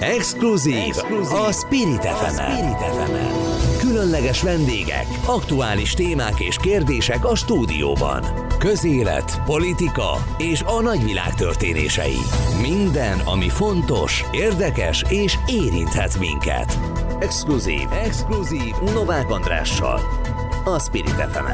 Exkluzív, Exkluzív. a Spirit fm Különleges vendégek, aktuális témák és kérdések a stúdióban. Közélet, politika és a nagyvilág történései. Minden, ami fontos, érdekes és érinthet minket. Exkluzív, Exkluzív Novák Andrással. A Spirit fm.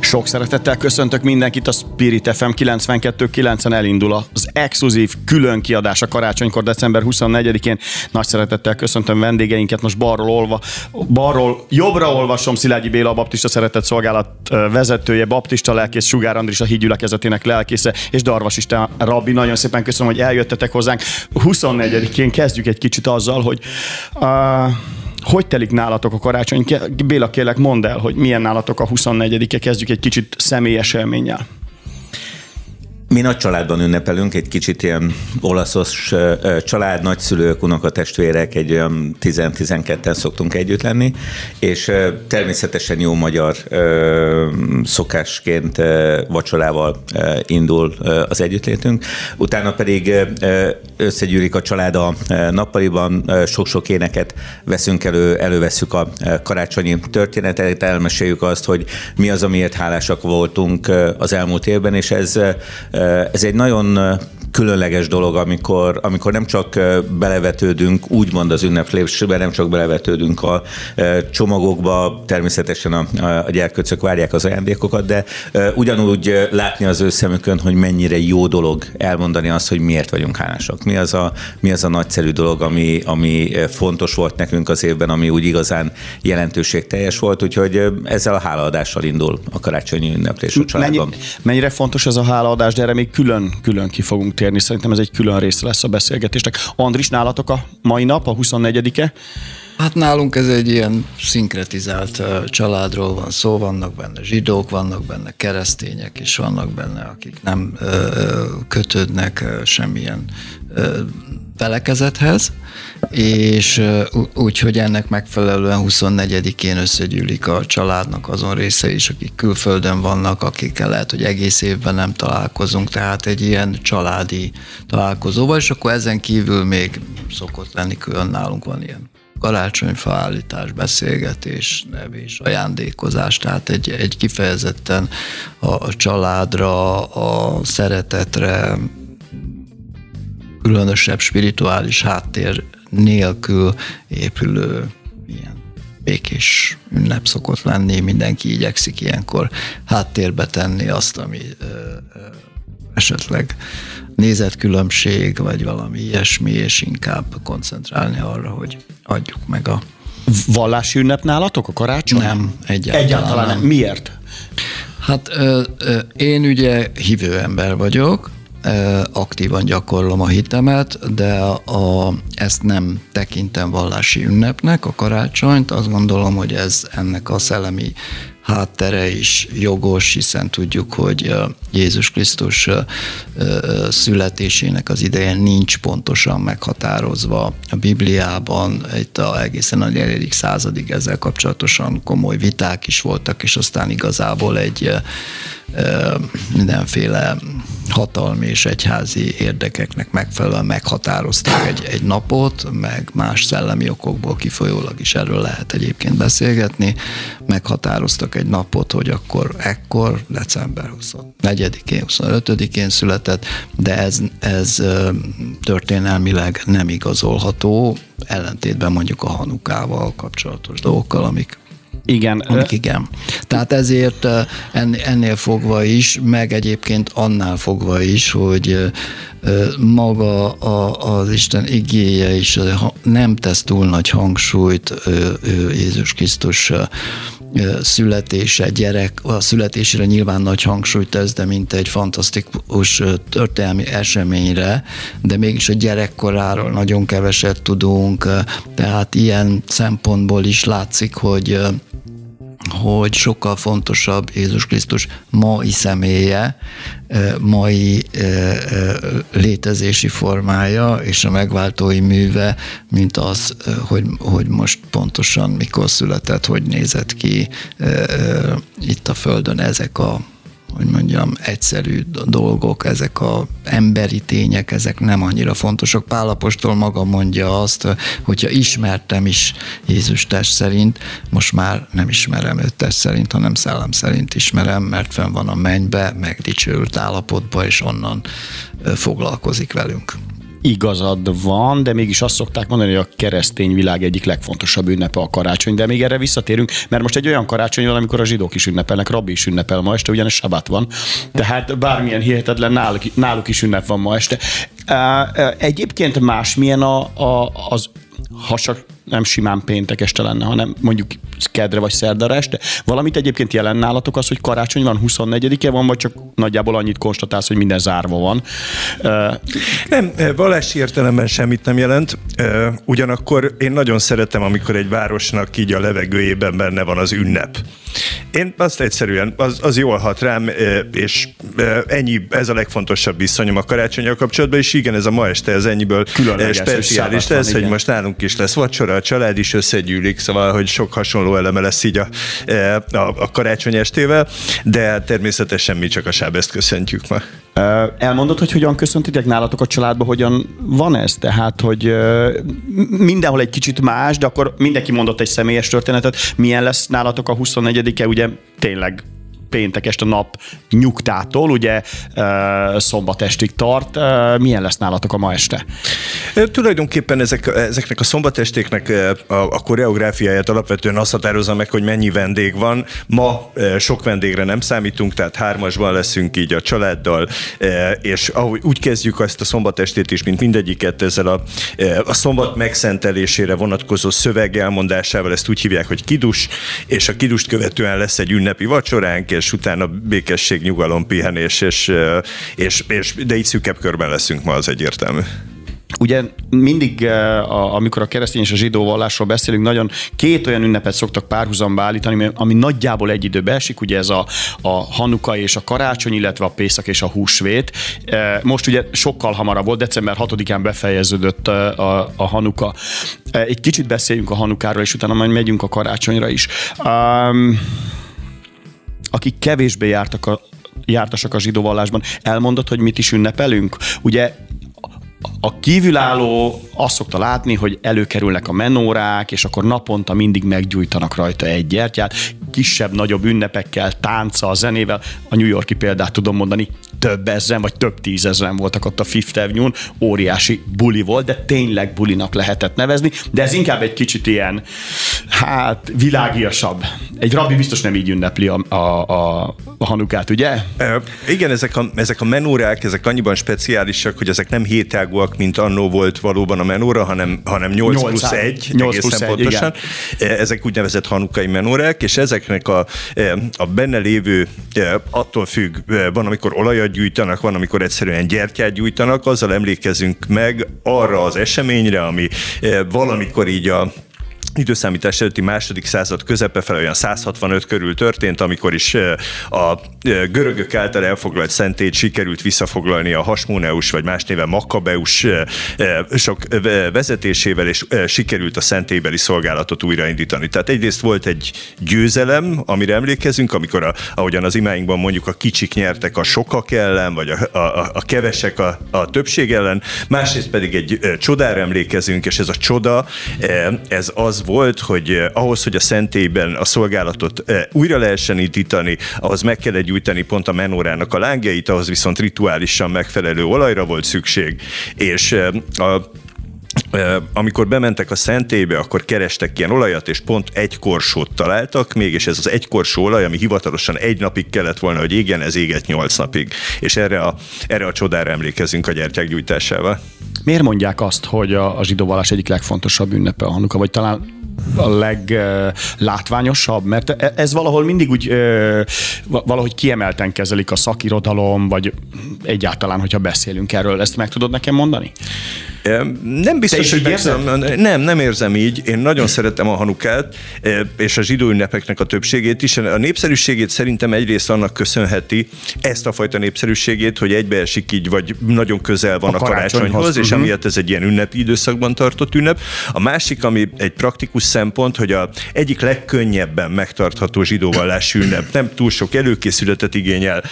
Sok szeretettel köszöntök mindenkit, a Spirit FM 92.9-en elindul az exkluzív külön kiadás a karácsonykor december 24-én. Nagy szeretettel köszöntöm vendégeinket, most balról, olva, balról jobbra olvasom Szilágyi Béla, a Baptista Szeretett Szolgálat vezetője, Baptista lelkész, Sugár Andris, a hídgyülekezetének lelkésze, és Darvas Isten Rabbi. Nagyon szépen köszönöm, hogy eljöttetek hozzánk. 24-én kezdjük egy kicsit azzal, hogy uh, hogy telik nálatok a karácsony? Béla, kérlek, mondd el, hogy milyen nálatok a 24-e, kezdjük egy kicsit személyes élménnyel. Mi nagy családban ünnepelünk, egy kicsit ilyen olaszos család, nagyszülők, unokatestvérek, egy olyan 10-12-en szoktunk együtt lenni, és természetesen jó magyar szokásként vacsorával indul az együttlétünk. Utána pedig összegyűlik a család a nappaliban, sok-sok éneket veszünk elő, elővesszük a karácsonyi történetet, elmeséljük azt, hogy mi az, amiért hálásak voltunk az elmúlt évben, és ez ez egy nagyon különleges dolog, amikor, amikor nem csak belevetődünk, úgymond az ünneplésbe, nem csak belevetődünk a csomagokba, természetesen a, a gyerköcök várják az ajándékokat, de ugyanúgy látni az ő szemükön, hogy mennyire jó dolog elmondani azt, hogy miért vagyunk hálásak. Mi az a, mi az a nagyszerű dolog, ami, ami fontos volt nekünk az évben, ami úgy igazán jelentőségteljes volt, úgyhogy ezzel a hálaadással indul a karácsonyi ünneplés a családban. Mennyi, mennyire fontos ez a hálaadás, de erre még külön, külön ki fogunk térni kitérni. Szerintem ez egy külön része lesz a beszélgetésnek. Andris, nálatok a mai nap, a 24-e? Hát nálunk ez egy ilyen szinkretizált családról van szó, vannak benne zsidók, vannak benne keresztények, és vannak benne, akik nem kötődnek semmilyen felekezethez, és úgy, hogy ennek megfelelően 24-én összegyűlik a családnak azon része is, akik külföldön vannak, akikkel lehet, hogy egész évben nem találkozunk, tehát egy ilyen családi találkozóval, és akkor ezen kívül még szokott lenni külön nálunk van ilyen karácsonyfa állítás, beszélgetés, nevés, ajándékozás, tehát egy, egy kifejezetten a, a családra, a szeretetre, különösebb spirituális háttér nélkül épülő ilyen békés ünnep szokott lenni, mindenki igyekszik ilyenkor háttérbe tenni azt, ami ö, ö, esetleg nézetkülönbség, vagy valami ilyesmi, és inkább koncentrálni arra, hogy adjuk meg a... Vallási ünnep nálatok a karácsony? Nem, egyáltalán, egyáltalán nem. Miért? Hát ö, ö, én ugye hívő ember vagyok, aktívan gyakorlom a hitemet, de a, ezt nem tekintem vallási ünnepnek, a karácsonyt. Azt gondolom, hogy ez ennek a szellemi háttere is jogos, hiszen tudjuk, hogy Jézus Krisztus születésének az ideje nincs pontosan meghatározva a Bibliában, itt a egészen a 4. századig ezzel kapcsolatosan komoly viták is voltak, és aztán igazából egy mindenféle hatalmi és egyházi érdekeknek megfelelően meghatároztak egy, egy napot, meg más szellemi okokból kifolyólag is erről lehet egyébként beszélgetni, meghatároztak egy napot, hogy akkor ekkor, december 24-én, 25-én született, de ez, ez történelmileg nem igazolható, ellentétben mondjuk a Hanukával kapcsolatos dolgokkal, amik igen. Amik igen. Tehát ezért ennél fogva is, meg egyébként annál fogva is, hogy maga az Isten igéje is nem tesz túl nagy hangsúlyt Jézus Krisztus születése, gyerek, a születésére nyilván nagy hangsúlyt tesz, de mint egy fantasztikus történelmi eseményre, de mégis a gyerekkoráról nagyon keveset tudunk, tehát ilyen szempontból is látszik, hogy hogy sokkal fontosabb Jézus Krisztus mai személye, mai létezési formája és a megváltói műve, mint az, hogy, hogy most pontosan mikor született, hogy nézett ki itt a Földön ezek a hogy mondjam, egyszerű dolgok, ezek a emberi tények, ezek nem annyira fontosak. Pálapostól maga mondja azt, hogyha ismertem is Jézus test szerint, most már nem ismerem őt test szerint, hanem szellem szerint ismerem, mert fenn van a mennybe, megdicsőült állapotba, és onnan foglalkozik velünk igazad van, de mégis azt szokták mondani, hogy a keresztény világ egyik legfontosabb ünnepe a karácsony, de még erre visszatérünk, mert most egy olyan karácsony van, amikor a zsidók is ünnepelnek, rabbi is ünnepel ma este, ugyanis sabat van, tehát bármilyen hihetetlen náluk, náluk is ünnep van ma este. Egyébként más milyen a, a, az ha csak nem simán péntek este lenne, hanem mondjuk kedre vagy szerdára este. Valamit egyébként jelen nálatok az, hogy karácsony van, 24-e van, vagy csak nagyjából annyit konstatálsz, hogy minden zárva van? Nem, vallási értelemben semmit nem jelent. Ugyanakkor én nagyon szeretem, amikor egy városnak így a levegőjében benne van az ünnep. Én azt egyszerűen, az, az jól hat rám, és ennyi, ez a legfontosabb viszonyom a karácsonyjal kapcsolatban, és igen, ez a ma este, ez ennyiből Különleges, speciális lesz, hogy most nálunk is lesz vacsora, a család is összegyűlik, szóval, hogy sok hasonló eleme lesz így a, a, a karácsony estével, de természetesen mi csak a sábeszt köszöntjük ma. Elmondod, hogy hogyan köszöntitek nálatok a családba, hogyan van ez? Tehát, hogy mindenhol egy kicsit más, de akkor mindenki mondott egy személyes történetet. Milyen lesz nálatok a 24-e, ugye tényleg péntek este nap nyugtától, ugye szombat estig tart. Milyen lesz nálatok a ma este? Tulajdonképpen ezek, ezeknek a szombatestéknek a, a koreográfiáját alapvetően azt határozza meg, hogy mennyi vendég van. Ma sok vendégre nem számítunk, tehát hármasban leszünk így a családdal, és ahogy úgy kezdjük ezt a szombatestét is, mint mindegyiket ezzel a, a szombat megszentelésére vonatkozó szöveg elmondásával, ezt úgy hívják, hogy kidus, és a kidust követően lesz egy ünnepi vacsoránk, és utána békesség, nyugalom, pihenés, és, és, és de így szűkebb körben leszünk ma, az egyértelmű. Ugye mindig, amikor a keresztény és a zsidó vallásról beszélünk, nagyon két olyan ünnepet szoktak párhuzamba állítani, ami nagyjából egy időbe esik, ugye ez a, a Hanuka és a karácsony, illetve a Pészak és a húsvét. Most ugye sokkal hamarabb volt, december 6-án befejeződött a, a Hanuka. Egy kicsit beszéljünk a Hanukáról, és utána majd megyünk a karácsonyra is. Um, akik kevésbé jártak a, jártasak a zsidó vallásban, elmondott, hogy mit is ünnepelünk? Ugye a kívülálló azt szokta látni, hogy előkerülnek a menórák, és akkor naponta mindig meggyújtanak rajta egy gyertyát, kisebb-nagyobb ünnepekkel, tánca, zenével. A New Yorki példát tudom mondani, több ezen, vagy több tízezren voltak ott a Fifth Avenue-n, óriási buli volt, de tényleg bulinak lehetett nevezni, de ez inkább egy kicsit ilyen, hát világiasabb. Egy rabbi biztos nem így ünnepli a, a, a, a hanukát, ugye? E, igen, ezek a, ezek a menórák, ezek annyiban speciálisak, hogy ezek nem hétágúak, mint annó volt valóban a menóra, hanem, hanem 8, 8 plusz 1, 8 plusz 1 pontosan. Igen. Ezek úgynevezett hanukai menórák, és ezeknek a, a benne lévő, attól függ, van, amikor olajat gyújtanak, van, amikor egyszerűen gyertyát gyújtanak, azzal emlékezünk meg arra az eseményre, ami valamikor így a időszámítás előtti második század közepe fel olyan 165 körül történt, amikor is a görögök által elfoglalt szentét sikerült visszafoglalni a Hasmóneus, vagy más néven Makkabeus sok vezetésével, és sikerült a szentélybeli szolgálatot újraindítani. Tehát egyrészt volt egy győzelem, amire emlékezünk, amikor, a, ahogyan az imáinkban mondjuk a kicsik nyertek a sokak ellen, vagy a, a, a kevesek a, a többség ellen, másrészt pedig egy csodára emlékezünk, és ez a csoda, ez az volt, hogy eh, ahhoz, hogy a szentélyben a szolgálatot eh, újra lehessen indítani, ahhoz meg kellett gyújtani pont a menórának a lángjait, ahhoz viszont rituálisan megfelelő olajra volt szükség, és eh, a amikor bementek a szentélybe, akkor kerestek ilyen olajat, és pont egy korsót találtak, mégis ez az egy korsó olaj, ami hivatalosan egy napig kellett volna, hogy égjen, ez égett nyolc napig. És erre a, erre a csodára emlékezünk a gyertyák gyújtásával. Miért mondják azt, hogy a, a zsidó egyik legfontosabb ünnepe a Hanuka, vagy talán a leglátványosabb, mert e, ez valahol mindig úgy valahogy kiemelten kezelik a szakirodalom, vagy egyáltalán, hogyha beszélünk erről. Ezt meg tudod nekem mondani? Nem biztos, hogy érzem, nem, nem érzem így. Én nagyon szeretem a Hanukát, és a zsidó ünnepeknek a többségét is. A népszerűségét szerintem egyrészt annak köszönheti, ezt a fajta népszerűségét, hogy egybeesik így, vagy nagyon közel van a, a karácsonyhoz, karácsonyhoz, és uh-huh. emiatt ez egy ilyen ünnepi időszakban tartott ünnep. A másik, ami egy praktikus szempont, hogy a egyik legkönnyebben megtartható zsidó vallási ünnep, nem túl sok előkészületet igényel,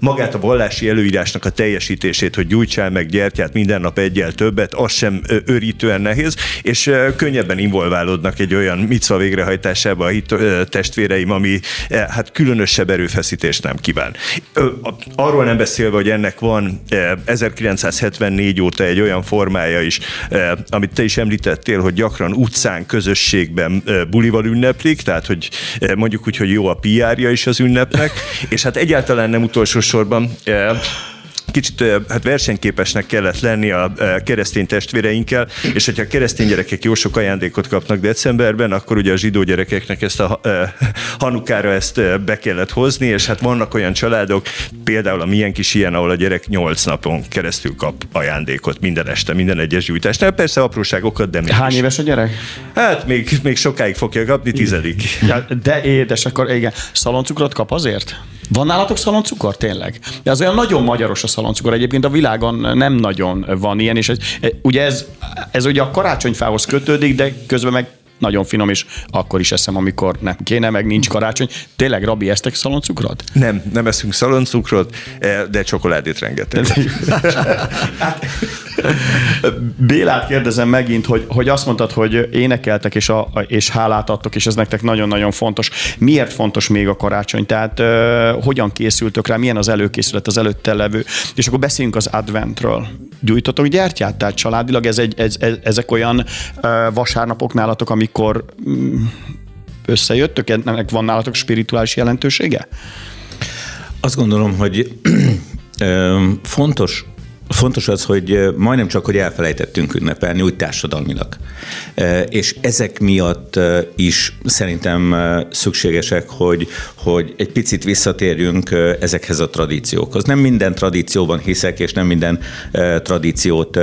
magát a vallási előírásnak a teljesítését, hogy gyújtsál meg gyertyát minden nap egyel többet, az sem örítően nehéz, és könnyebben involválódnak egy olyan micva végrehajtásába a hit testvéreim, ami hát különösebb erőfeszítést nem kíván. Arról nem beszélve, hogy ennek van 1974 óta egy olyan formája is, amit te is említettél, hogy gyakran utcán, közösségben bulival ünneplik, tehát hogy mondjuk úgy, hogy jó a PR-ja is az ünnepnek, és hát egyáltalán nem utolsó sorban kicsit hát versenyképesnek kellett lenni a keresztény testvéreinkkel, és hogyha a keresztény gyerekek jó sok ajándékot kapnak decemberben, akkor ugye a zsidó gyerekeknek ezt a hanukára ezt be kellett hozni, és hát vannak olyan családok, például a milyen kis ilyen, ahol a gyerek nyolc napon keresztül kap ajándékot minden este, minden egyes gyújtásnál. Persze apróságokat, de mégis. Hány éves a gyerek? Hát még, még sokáig fogja kapni, tizedik. Ja, de édes, akkor igen. Szaloncukrot kap azért? Van nálatok szaloncukor tényleg? De az olyan nagyon magyaros a szaloncukor. Egyébként a világon nem nagyon van ilyen, és ez, ugye ez, ez ugye a karácsonyfához kötődik, de közben meg nagyon finom, és akkor is eszem, amikor nem kéne, meg nincs karácsony. Tényleg, Rabi, eztek szaloncukrot? Nem, nem eszünk szaloncukrot, eh, de csokoládét rengeteg. Bélát kérdezem megint, hogy, hogy azt mondtad, hogy énekeltek és, a, és hálát adtok, és ez nektek nagyon-nagyon fontos. Miért fontos még a karácsony? Tehát uh, hogyan készültök rá, milyen az előkészület, az előtte levő? És akkor beszéljünk az adventről. Gyújtotok gyertyát? Tehát családilag ez egy, ez, ez, ezek olyan uh, vasárnapok nálatok, amikor um, összejöttök? Ennek van nálatok spirituális jelentősége? Azt gondolom, hogy fontos Fontos az, hogy majdnem csak, hogy elfelejtettünk ünnepelni úgy társadalmilag. És ezek miatt is szerintem szükségesek, hogy, hogy egy picit visszatérjünk ezekhez a tradíciókhoz. Nem minden tradícióban hiszek, és nem minden tradíciót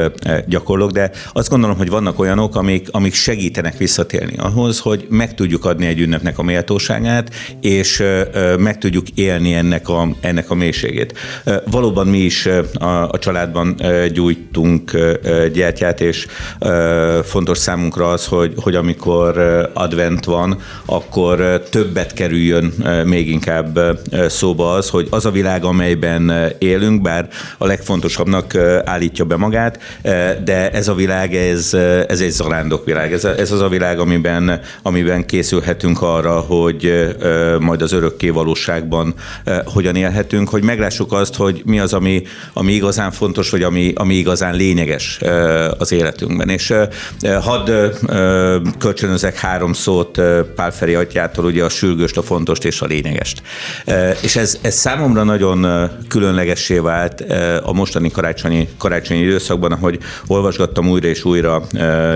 gyakorlok, de azt gondolom, hogy vannak olyanok, amik, amik segítenek visszatérni ahhoz, hogy meg tudjuk adni egy ünnepnek a méltóságát, és meg tudjuk élni ennek a, ennek a mélységét. Valóban mi is a, a családban gyújtunk gyertyát, és fontos számunkra az, hogy, hogy amikor advent van, akkor többet kerüljön még inkább szóba az, hogy az a világ, amelyben élünk, bár a legfontosabbnak állítja be magát, de ez a világ, ez, ez egy zarándok világ. Ez, ez az a világ, amiben, amiben készülhetünk arra, hogy majd az örökké valóságban hogyan élhetünk, hogy meglássuk azt, hogy mi az, ami, ami igazán fontos, vagy ami, ami igazán lényeges az életünkben. És hadd kölcsönözek három szót Pál Feri atyától, ugye a sürgőst, a fontost és a lényegest. És ez, ez számomra nagyon különlegessé vált a mostani karácsonyi, karácsonyi időszakban, ahogy olvasgattam újra és újra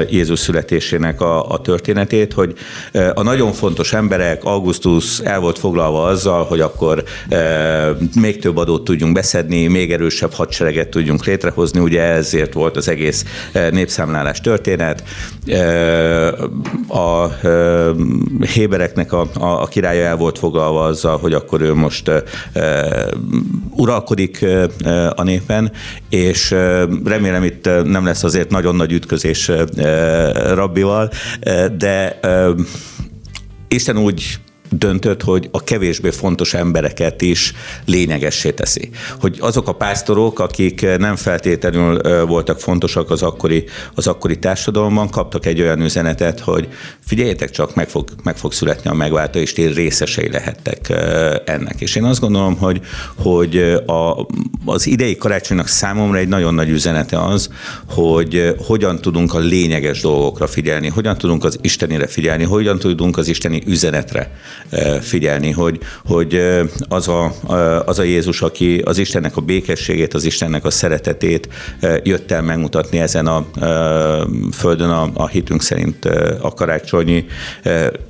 Jézus születésének a, a történetét, hogy a nagyon fontos emberek, Augustus el volt foglalva azzal, hogy akkor még több adót tudjunk beszedni, még erősebb hadsereget tudjunk létrehozni, ugye ezért volt az egész népszámlálás történet. A Hébereknek a, a, királya el volt fogalva azzal, hogy akkor ő most uralkodik a népen, és remélem itt nem lesz azért nagyon nagy ütközés Rabbival, de Isten úgy döntött, hogy a kevésbé fontos embereket is lényegessé teszi. Hogy azok a pásztorok, akik nem feltétlenül voltak fontosak az akkori, az akkori társadalomban, kaptak egy olyan üzenetet, hogy figyeljetek csak, meg fog, meg fog születni a megváltó, és ti részesei lehettek ennek. És én azt gondolom, hogy, hogy a, az idei karácsonynak számomra egy nagyon nagy üzenete az, hogy hogyan tudunk a lényeges dolgokra figyelni, hogyan tudunk az Istenire figyelni, hogyan tudunk az isteni üzenetre figyelni, hogy, hogy az, a, az a Jézus, aki az Istennek a békességét, az Istennek a szeretetét jött el megmutatni ezen a földön a, a hitünk szerint a karácsonyi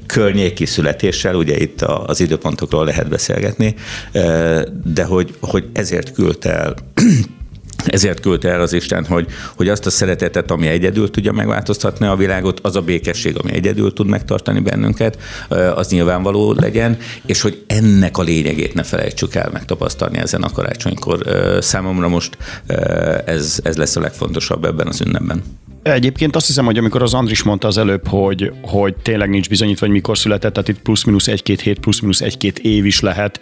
környéki születéssel, ugye itt az időpontokról lehet beszélgetni, de hogy, hogy ezért küldte el ezért küldte el az Isten, hogy, hogy azt a szeretetet, ami egyedül tudja megváltoztatni a világot, az a békesség, ami egyedül tud megtartani bennünket, az nyilvánvaló legyen, és hogy ennek a lényegét ne felejtsük el megtapasztalni ezen a karácsonykor. Számomra most ez, ez lesz a legfontosabb ebben az ünnepben. Egyébként azt hiszem, hogy amikor az Andris mondta az előbb, hogy, hogy tényleg nincs bizonyítva, hogy mikor született, tehát itt plusz-minusz egy-két hét, plusz-minusz egy-két év is lehet,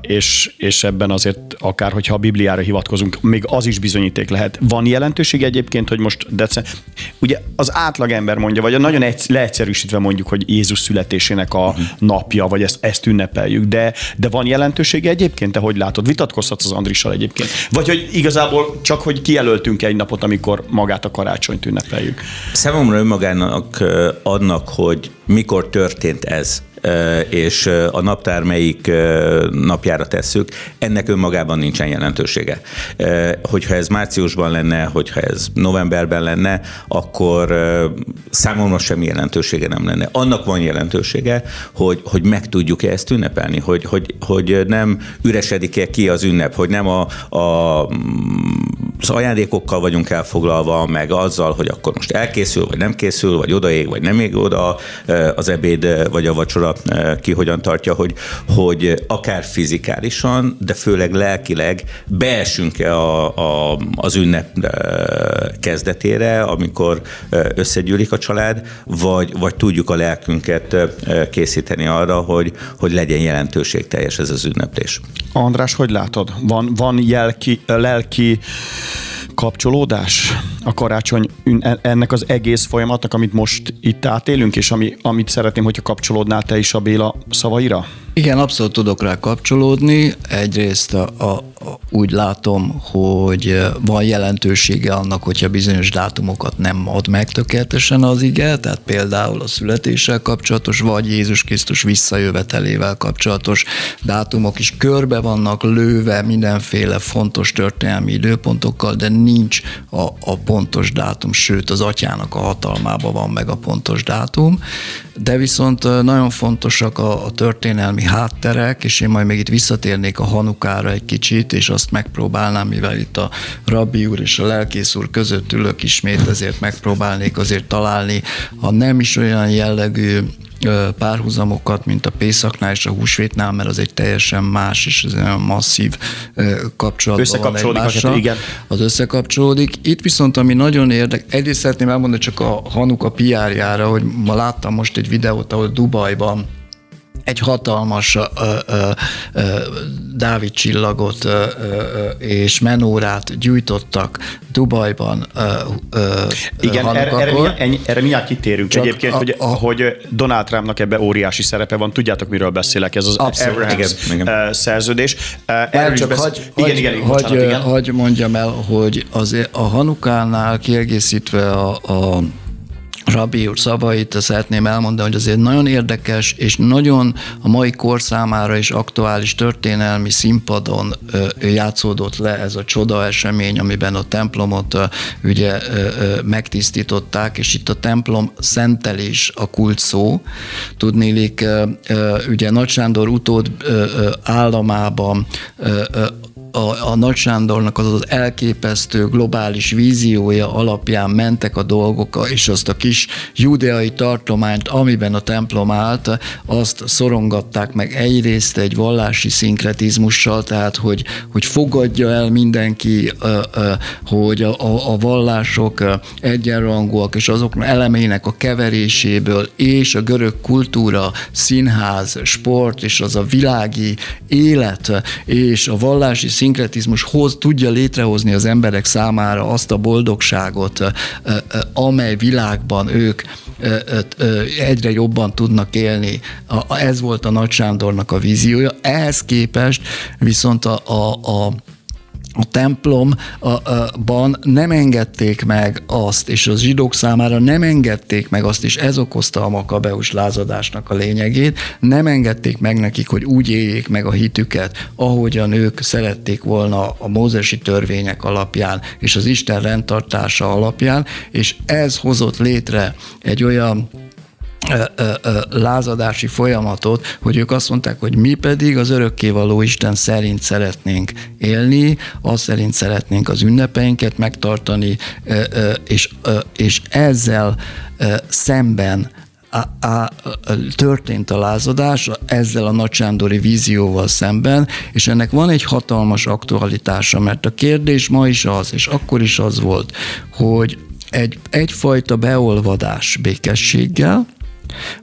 és, és ebben azért akár, hogyha a Bibliára hivatkozunk, még az is bizonyíték lehet. Van jelentőség egyébként, hogy most december, ugye az átlagember mondja, vagy a nagyon egy, leegyszerűsítve mondjuk, hogy Jézus születésének a napja, vagy ezt, ezt ünnepeljük, de, de van jelentősége egyébként, te hogy látod? Vitatkozhatsz az Andrissal egyébként. Vagy hogy igazából csak, hogy kijelöltünk egy napot, amikor magát a karácsonyt ünnepeljük. Számomra önmagának adnak, hogy mikor történt ez, és a naptár melyik napjára tesszük, ennek önmagában nincsen jelentősége. Hogyha ez márciusban lenne, hogyha ez novemberben lenne, akkor számomra semmi jelentősége nem lenne. Annak van jelentősége, hogy, hogy meg tudjuk-e ezt ünnepelni, hogy, hogy, hogy nem üresedik-e ki az ünnep, hogy nem a, a, az ajándékokkal vagyunk elfoglalva, meg azzal, hogy akkor most elkészül, vagy nem készül, vagy odaég, vagy nem ég oda az ebéd, vagy a vacsora ki hogyan tartja, hogy, hogy akár fizikálisan, de főleg lelkileg beesünk-e a, a, az ünnep kezdetére, amikor összegyűlik a család, vagy, vagy tudjuk a lelkünket készíteni arra, hogy, hogy legyen jelentőség teljes ez az ünneplés. András, hogy látod? Van, van jelki, lelki kapcsolódás a karácsony ennek az egész folyamatnak, amit most itt átélünk, és ami, amit szeretném, hogyha kapcsolódnál te is a Béla szavaira? Igen, abszolút tudok rá kapcsolódni. Egyrészt a, a, úgy látom, hogy van jelentősége annak, hogyha bizonyos dátumokat nem ad meg tökéletesen az ige, tehát például a születéssel kapcsolatos, vagy Jézus Krisztus visszajövetelével kapcsolatos dátumok is körbe vannak lőve mindenféle fontos történelmi időpontokkal, de nincs a, a pontos dátum, sőt az atyának a hatalmában van meg a pontos dátum, de viszont nagyon fontosak a, a történelmi hátterek, és én majd még itt visszatérnék a Hanukára egy kicsit, és azt megpróbálnám, mivel itt a rabbi úr és a lelkész úr között ülök ismét, ezért megpróbálnék azért találni, ha nem is olyan jellegű párhuzamokat, mint a Pészaknál és a húsvétnál, mert az egy teljesen más és ez olyan masszív kapcsolatban van egymással. Igen. Az összekapcsolódik. Itt viszont, ami nagyon érdekes, egyrészt szeretném elmondani csak a Hanuka PR-jára, hogy ma láttam most egy videót, ahol Dubajban egy hatalmas ö, ö, ö, Dávid csillagot ö, ö, és menórát gyújtottak Dubajban. Ö, ö, Igen, erre, erre, erre mindjárt kitérünk Csak egyébként, a, hogy, a, hogy Donald Trumpnak ebbe óriási szerepe van. Tudjátok, miről beszélek, ez az Abraham szerződés. Erről csak hagy, igen, hagy, igen, igen, hagy, igen. hagy mondjam el, hogy az, a Hanukánál kiegészítve a, a Rabbi úr szavait szeretném elmondani, hogy azért nagyon érdekes, és nagyon a mai kor számára is aktuális történelmi színpadon játszódott le ez a csoda esemény, amiben a templomot ugye megtisztították, és itt a templom szentelés a kult szó. Tudnélik, ugye Nagy Sándor utód államában a, a Nagy Sándornak az az elképesztő globális víziója alapján mentek a dolgok, és azt a kis judeai tartományt, amiben a templom állt, azt szorongatták meg egyrészt egy vallási szinkretizmussal, tehát hogy, hogy fogadja el mindenki, hogy a, a, a vallások egyenrangúak, és azok elemének a keveréséből, és a görög kultúra, színház, sport, és az a világi élet, és a vallási szinkretizmus hoz, tudja létrehozni az emberek számára azt a boldogságot, amely világban ők egyre jobban tudnak élni. Ez volt a Nagy Sándornak a víziója. Ehhez képest viszont a, a, a a templomban nem engedték meg azt, és az zsidók számára nem engedték meg azt, és ez okozta a makabeus lázadásnak a lényegét, nem engedték meg nekik, hogy úgy éljék meg a hitüket, ahogyan ők szerették volna a mózesi törvények alapján, és az Isten rendtartása alapján, és ez hozott létre egy olyan lázadási folyamatot, hogy ők azt mondták, hogy mi pedig az örökkévaló Isten szerint szeretnénk élni, azt szerint szeretnénk az ünnepeinket megtartani, és, és ezzel szemben a, a, történt a lázadás ezzel a nagysándori vízióval szemben, és ennek van egy hatalmas aktualitása, mert a kérdés ma is az, és akkor is az volt, hogy egy, egyfajta beolvadás békességgel,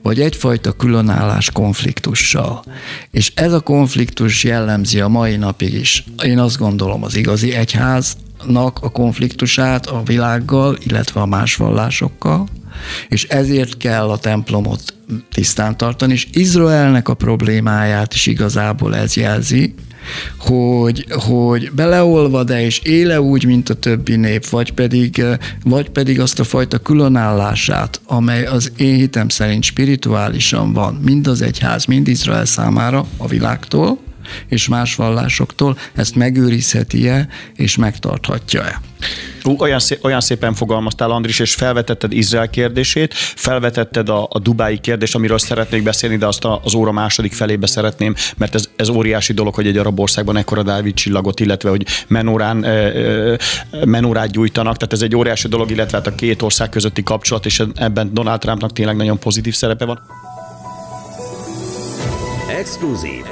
vagy egyfajta különállás konfliktussal. És ez a konfliktus jellemzi a mai napig is. Én azt gondolom az igazi egyháznak a konfliktusát a világgal, illetve a más vallásokkal, és ezért kell a templomot tisztán tartani, és Izraelnek a problémáját is igazából ez jelzi, hogy, hogy beleolvad-e és éle úgy, mint a többi nép, vagy pedig, vagy pedig azt a fajta különállását, amely az én hitem szerint spirituálisan van, mind az egyház, mind Izrael számára a világtól, és más vallásoktól, ezt megőrizheti-e és megtarthatja-e. Olyan, szé- olyan szépen fogalmaztál, Andris, és felvetetted Izrael kérdését, felvetetted a, a Dubái kérdést, amiről szeretnék beszélni, de azt a, az óra második felébe szeretném, mert ez, ez óriási dolog, hogy egy arab országban ekkora Dávid csillagot, illetve hogy menorán, menorát gyújtanak, tehát ez egy óriási dolog, illetve hát a két ország közötti kapcsolat, és ebben Donald Trumpnak tényleg nagyon pozitív szerepe van. Exkluzív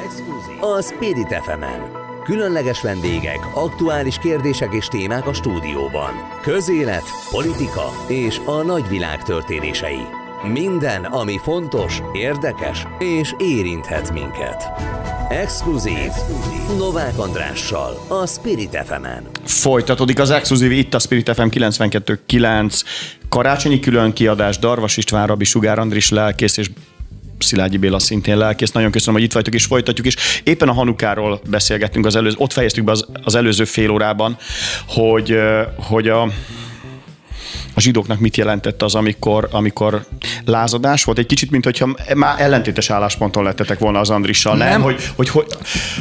a Spirit fm. Különleges vendégek, aktuális kérdések és témák a stúdióban. Közélet, politika és a nagyvilág történései. Minden, ami fontos, érdekes és érinthet minket. Exkluzív Novák Andrással a Spirit fm -en. Folytatódik az exkluzív itt a Spirit FM 92.9 karácsonyi külön kiadás Darvas István, Rabi Sugár Andris lelkész és Szilágyi Béla szintén lelkész. Nagyon köszönöm, hogy itt vagytok és folytatjuk. És éppen a Hanukáról beszélgettünk az előző, ott fejeztük be az, az előző fél órában, hogy, hogy a, a zsidóknak mit jelentett az, amikor, amikor lázadás volt? Egy kicsit, mint hogyha már ellentétes állásponton lettetek volna az Andrissal, nem? nem? Hogy, hogy, hogy...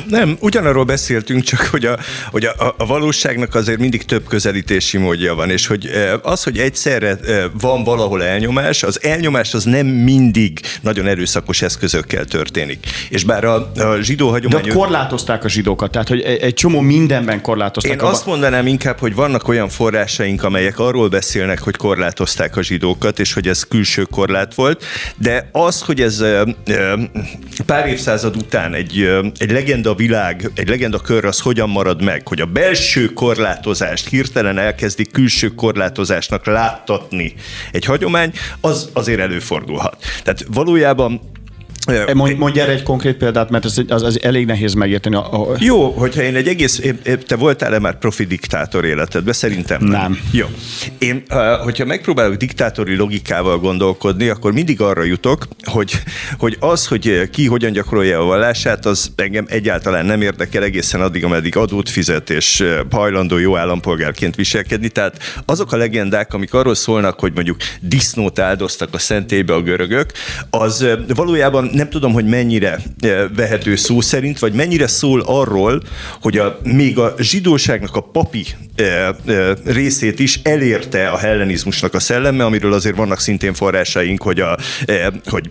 Nem, ugyanarról beszéltünk, csak hogy, a, hogy a, a valóságnak azért mindig több közelítési módja van, és hogy az, hogy egyszerre van valahol elnyomás, az elnyomás az nem mindig nagyon erőszakos eszközökkel történik. És bár a, a zsidó hagyomány... De korlátozták a zsidókat, tehát hogy egy csomó mindenben korlátozták. Én a... azt mondanám inkább, hogy vannak olyan forrásaink, amelyek arról beszélnek, hogy korlátozták a zsidókat, és hogy ez külső korlát volt, de az, hogy ez pár évszázad után egy, egy legenda világ, egy legenda kör az hogyan marad meg, hogy a belső korlátozást hirtelen elkezdik külső korlátozásnak láttatni egy hagyomány, az azért előfordulhat. Tehát valójában Mondj, mondj erre egy konkrét példát, mert ez, az, az elég nehéz megérteni. Jó, hogyha én egy egész, te voltál-e már profi diktátor életedben? Szerintem nem. nem. Jó. Én, hogyha megpróbálok diktátori logikával gondolkodni, akkor mindig arra jutok, hogy, hogy az, hogy ki hogyan gyakorolja a vallását, az engem egyáltalán nem érdekel egészen addig, ameddig adót fizet és hajlandó jó állampolgárként viselkedni. Tehát azok a legendák, amik arról szólnak, hogy mondjuk disznót áldoztak a szentélybe a görögök, az valójában nem tudom, hogy mennyire eh, vehető szó szerint, vagy mennyire szól arról, hogy a, még a zsidóságnak a papi e, e, részét is elérte a hellenizmusnak a szelleme, amiről azért vannak szintén forrásaink, hogy, a, hogy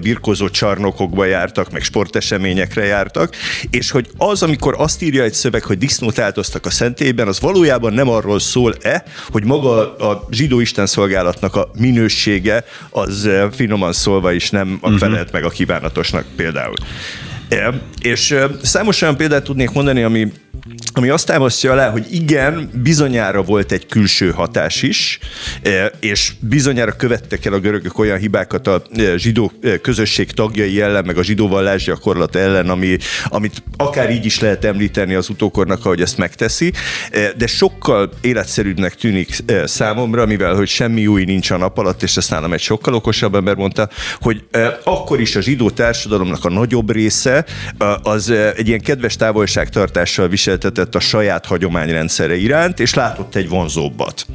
birkózó csarnokokba jártak, meg sporteseményekre jártak, és hogy az, amikor azt írja egy szöveg, hogy disznót áltoztak a szentélyben, az valójában nem arról szól-e, hogy maga a zsidó Isten szolgálatnak a minősége, az finoman szólva is nem uh-huh. felelt meg a kívánatosnak például. És számos olyan példát tudnék mondani, ami ami azt támasztja alá, hogy igen, bizonyára volt egy külső hatás is, e, és bizonyára követtek el a görögök olyan hibákat a e, zsidó e, közösség tagjai ellen, meg a zsidó vallás gyakorlat ellen, ami, amit akár így is lehet említeni az utókornak, ahogy ezt megteszi, de sokkal életszerűbbnek tűnik számomra, mivel hogy semmi új nincs a nap alatt, és ezt nálam egy sokkal okosabb ember mondta, hogy akkor is a zsidó társadalomnak a nagyobb része az egy ilyen kedves távolságtartással viseltetett értett a saját hagyományrendszere iránt, és látott egy vonzóbbat.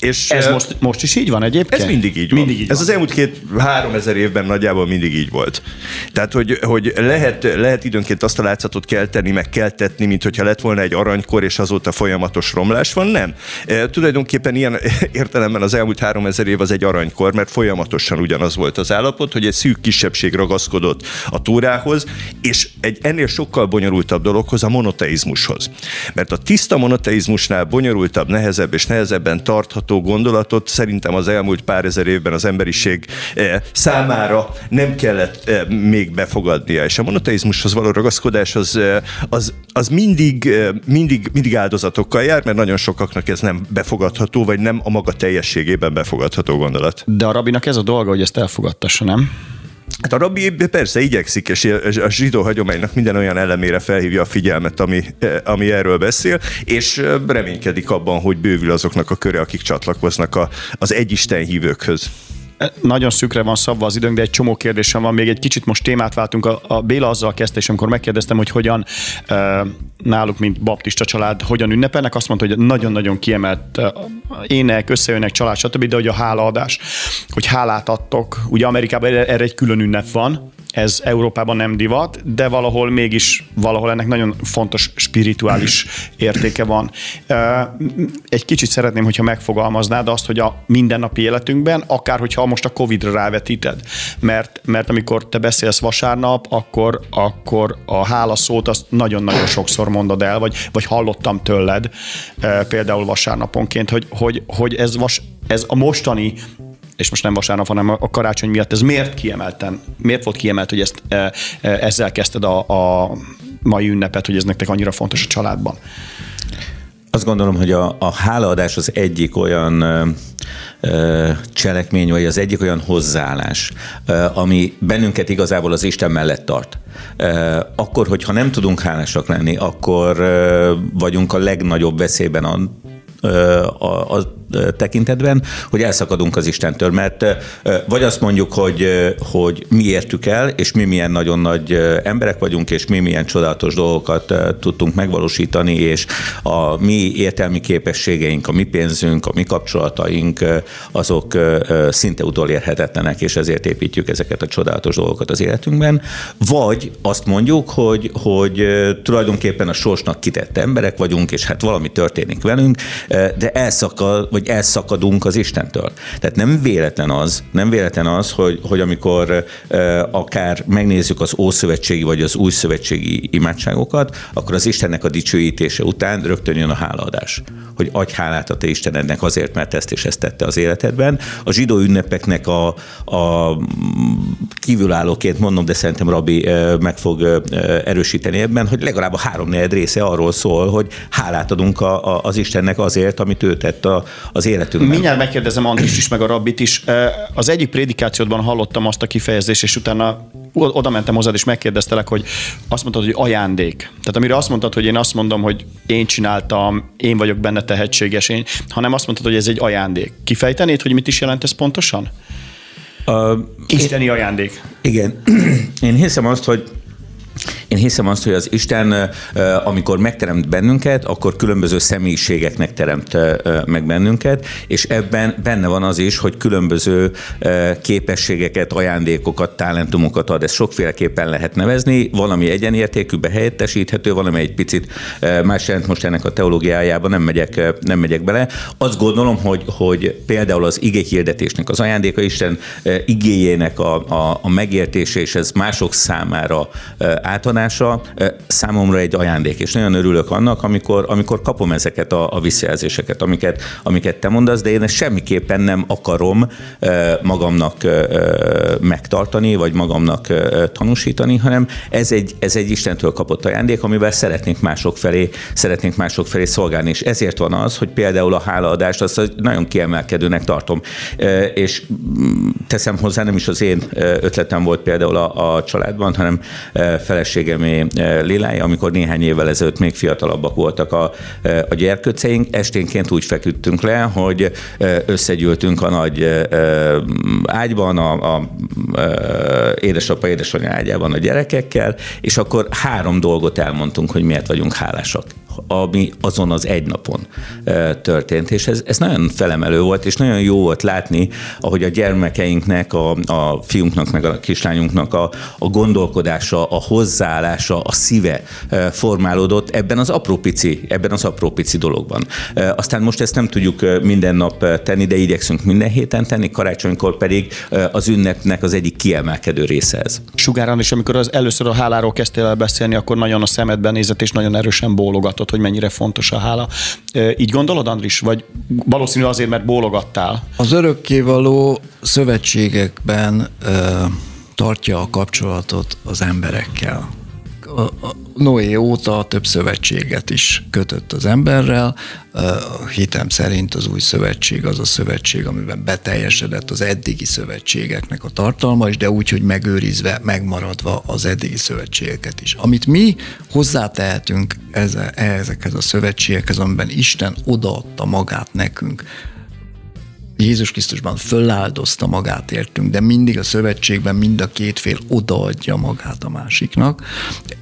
És ez most, most is így van egyébként? Ez mindig így van. Mindig így ez van. az elmúlt két-három ezer évben nagyjából mindig így volt. Tehát, hogy, hogy lehet, lehet időnként azt a látszatot kelteni, meg keltetni, mint hogyha lett volna egy aranykor, és azóta folyamatos romlás van. Nem. E, tulajdonképpen ilyen értelemben az elmúlt három ezer év az egy aranykor, mert folyamatosan ugyanaz volt az állapot, hogy egy szűk kisebbség ragaszkodott a túrához, és egy ennél sokkal bonyolultabb dologhoz, a monoteizmushoz. Mert a tiszta monoteizmusnál bonyolultabb, nehezebb és nehezebben tartható gondolatot szerintem az elmúlt pár ezer évben az emberiség e, számára nem kellett e, még befogadnia. És a monoteizmushoz való ragaszkodás az, az, az mindig, mindig, mindig áldozatokkal jár, mert nagyon sokaknak ez nem befogadható, vagy nem a maga teljességében befogadható gondolat. De a rabinak ez a dolga, hogy ezt elfogadtassa, nem? Hát a rabbi persze igyekszik, és a zsidó hagyománynak minden olyan elemére felhívja a figyelmet, ami, ami erről beszél, és reménykedik abban, hogy bővül azoknak a köre, akik csatlakoznak a, az egyisten hívőkhöz nagyon szükre van szabva az időnk, de egy csomó kérdésem van. Még egy kicsit most témát váltunk. A, a Béla azzal kezdte, és amikor megkérdeztem, hogy hogyan e, náluk, mint baptista család, hogyan ünnepelnek, azt mondta, hogy nagyon-nagyon kiemelt ének, összejönnek család, stb., de hogy a hálaadás, hogy hálát adtok. Ugye Amerikában erre egy külön ünnep van, ez Európában nem divat, de valahol mégis valahol ennek nagyon fontos spirituális értéke van. Egy kicsit szeretném, hogyha megfogalmaznád azt, hogy a mindennapi életünkben, akár hogyha most a Covid-ra rávetíted, mert, mert amikor te beszélsz vasárnap, akkor, akkor a hála szót azt nagyon-nagyon sokszor mondod el, vagy, vagy hallottam tőled, például vasárnaponként, hogy, hogy, hogy ez, vas, ez a mostani és most nem vasárnap, hanem a karácsony miatt, ez miért kiemelten, miért volt kiemelt, hogy ezt, e, e, ezzel kezdted a, a mai ünnepet, hogy ez nektek annyira fontos a családban? Azt gondolom, hogy a, a hálaadás az egyik olyan ö, cselekmény, vagy az egyik olyan hozzáállás, ö, ami bennünket igazából az Isten mellett tart. Ö, akkor, hogyha nem tudunk hálásak lenni, akkor ö, vagyunk a legnagyobb veszélyben a, a, a tekintetben, hogy elszakadunk az Istentől, mert vagy azt mondjuk, hogy, hogy mi értük el, és mi milyen nagyon nagy emberek vagyunk, és mi milyen csodálatos dolgokat tudtunk megvalósítani, és a mi értelmi képességeink, a mi pénzünk, a mi kapcsolataink, azok szinte utolérhetetlenek, és ezért építjük ezeket a csodálatos dolgokat az életünkben. Vagy azt mondjuk, hogy, hogy tulajdonképpen a sorsnak kitett emberek vagyunk, és hát valami történik velünk, de elszakad, vagy hogy elszakadunk az Istentől. Tehát nem véletlen az, nem véletlen az, hogy, hogy amikor akár megnézzük az Ószövetségi vagy az Új Szövetségi imádságokat, akkor az Istennek a dicsőítése után rögtön jön a hálaadás. Hogy adj hálát a te Istenednek azért, mert ezt és ezt tette az életedben. A zsidó ünnepeknek a, a kívülállóként mondom, de szerintem Rabbi meg fog erősíteni ebben, hogy legalább a három része arról szól, hogy hálát adunk a, a, az Istennek azért, amit ő tett a, az életünkben. Mindjárt megkérdezem Andris is, meg a rabbit is. Az egyik prédikációdban hallottam azt a kifejezést, és utána oda mentem hozzád, és megkérdeztelek, hogy azt mondtad, hogy ajándék. Tehát amire azt mondtad, hogy én azt mondom, hogy én csináltam, én vagyok benne tehetséges, én, hanem azt mondtad, hogy ez egy ajándék. Kifejtenéd, hogy mit is jelent ez pontosan? Uh, Isteni ajándék. Igen. Én hiszem azt, hogy én hiszem azt, hogy az Isten, amikor megteremt bennünket, akkor különböző személyiségeknek teremt meg bennünket, és ebben benne van az is, hogy különböző képességeket, ajándékokat, talentumokat ad. Ezt sokféleképpen lehet nevezni. Valami egyenértékűbe helyettesíthető, valami egy picit más jelent most ennek a teológiájában, nem megyek, nem megyek bele. Azt gondolom, hogy, hogy például az ige hirdetésnek az ajándéka Isten igéjének a, a, a megértése, és ez mások számára átadás, megoldása számomra egy ajándék, és nagyon örülök annak, amikor, amikor kapom ezeket a, a visszajelzéseket, amiket, amiket te mondasz, de én ezt semmiképpen nem akarom magamnak megtartani, vagy magamnak tanúsítani, hanem ez egy, ez egy Istentől kapott ajándék, amivel szeretnénk mások felé, szeretnénk mások felé szolgálni, és ezért van az, hogy például a hálaadást azt nagyon kiemelkedőnek tartom, és mm, teszem hozzá, nem is az én ötletem volt például a, a családban, hanem feleségem feleségemé eh, Lilája, amikor néhány évvel ezelőtt még fiatalabbak voltak a, eh, a gyerkőceink, esténként úgy feküdtünk le, hogy eh, összegyűltünk a nagy ágyban, a, a édesapa, édesanyja ágyában a gyerekekkel, és akkor három dolgot elmondtunk, hogy miért vagyunk hálásak ami azon az egy napon történt. És ez, ez nagyon felemelő volt, és nagyon jó volt látni, ahogy a gyermekeinknek, a, a fiunknak, meg a kislányunknak a, a gondolkodása, a hozzáállása, a szíve formálódott ebben az apró pici, ebben az apró pici dologban. Aztán most ezt nem tudjuk minden nap tenni, de igyekszünk minden héten tenni, karácsonykor pedig az ünnepnek az egyik kiemelkedő része ez. Sugáran, és amikor az először a háláról kezdtél el beszélni, akkor nagyon a szemedben nézett, és nagyon erősen bólogatott hogy mennyire fontos a hála. Így gondolod, Andris? Vagy valószínű azért, mert bólogattál? Az örökkévaló szövetségekben tartja a kapcsolatot az emberekkel a Noé óta több szövetséget is kötött az emberrel. Hitem szerint az új szövetség az a szövetség, amiben beteljesedett az eddigi szövetségeknek a tartalma is, de úgy, hogy megőrizve, megmaradva az eddigi szövetségeket is. Amit mi hozzátehetünk ezekhez a szövetségekhez, amiben Isten odaadta magát nekünk, Jézus Krisztusban föláldozta magát értünk, de mindig a szövetségben mind a két fél odaadja magát a másiknak.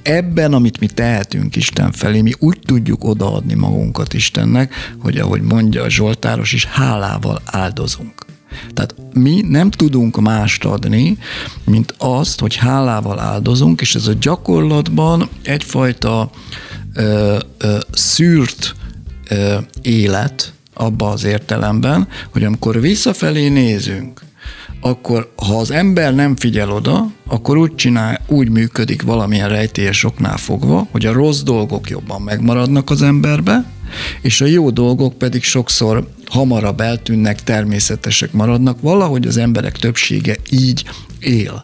Ebben, amit mi tehetünk Isten felé, mi úgy tudjuk odaadni magunkat Istennek, hogy ahogy mondja a Zsoltáros is, hálával áldozunk. Tehát mi nem tudunk mást adni, mint azt, hogy hálával áldozunk, és ez a gyakorlatban egyfajta ö, ö, szűrt ö, élet, abba az értelemben, hogy amikor visszafelé nézünk, akkor ha az ember nem figyel oda, akkor úgy csinál, úgy működik valamilyen rejtélyes oknál fogva, hogy a rossz dolgok jobban megmaradnak az emberbe, és a jó dolgok pedig sokszor hamarabb eltűnnek, természetesek maradnak. Valahogy az emberek többsége így él.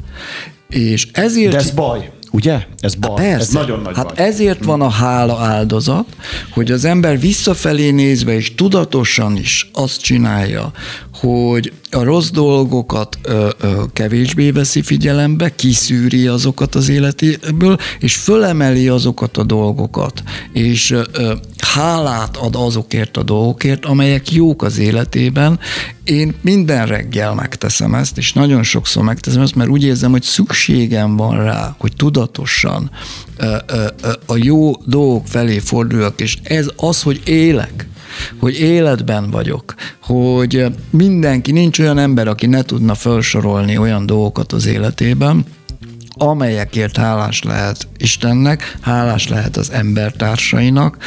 És ezért... De ez baj. Ugye? Ez baj. Persze. Ez nagyon nagy hát baj. ezért van a hála áldozat, hogy az ember visszafelé nézve és tudatosan is azt csinálja, hogy a rossz dolgokat ö, ö, kevésbé veszi figyelembe, kiszűri azokat az életéből, és fölemeli azokat a dolgokat, és ö, hálát ad azokért a dolgokért, amelyek jók az életében. Én minden reggel megteszem ezt, és nagyon sokszor megteszem ezt, mert úgy érzem, hogy szükségem van rá, hogy tudatosan ö, ö, ö, a jó dolgok felé forduljak, és ez az, hogy élek hogy életben vagyok, hogy mindenki, nincs olyan ember, aki ne tudna felsorolni olyan dolgokat az életében, amelyekért hálás lehet Istennek, hálás lehet az embertársainak,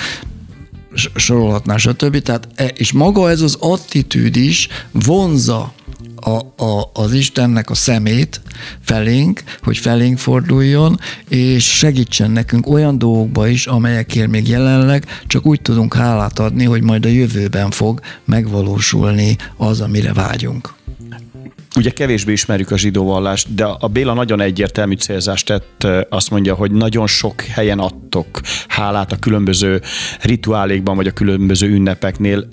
sorolhatná, stb. Tehát, e, és maga ez az attitűd is vonza a, a, az Istennek a szemét felénk, hogy felénk forduljon, és segítsen nekünk olyan dolgokba is, amelyekért még jelenleg csak úgy tudunk hálát adni, hogy majd a jövőben fog megvalósulni az, amire vágyunk. Ugye kevésbé ismerjük a zsidó vallást, de a Béla nagyon egyértelmű célzást tett, azt mondja, hogy nagyon sok helyen adtok hálát a különböző rituálékban, vagy a különböző ünnepeknél.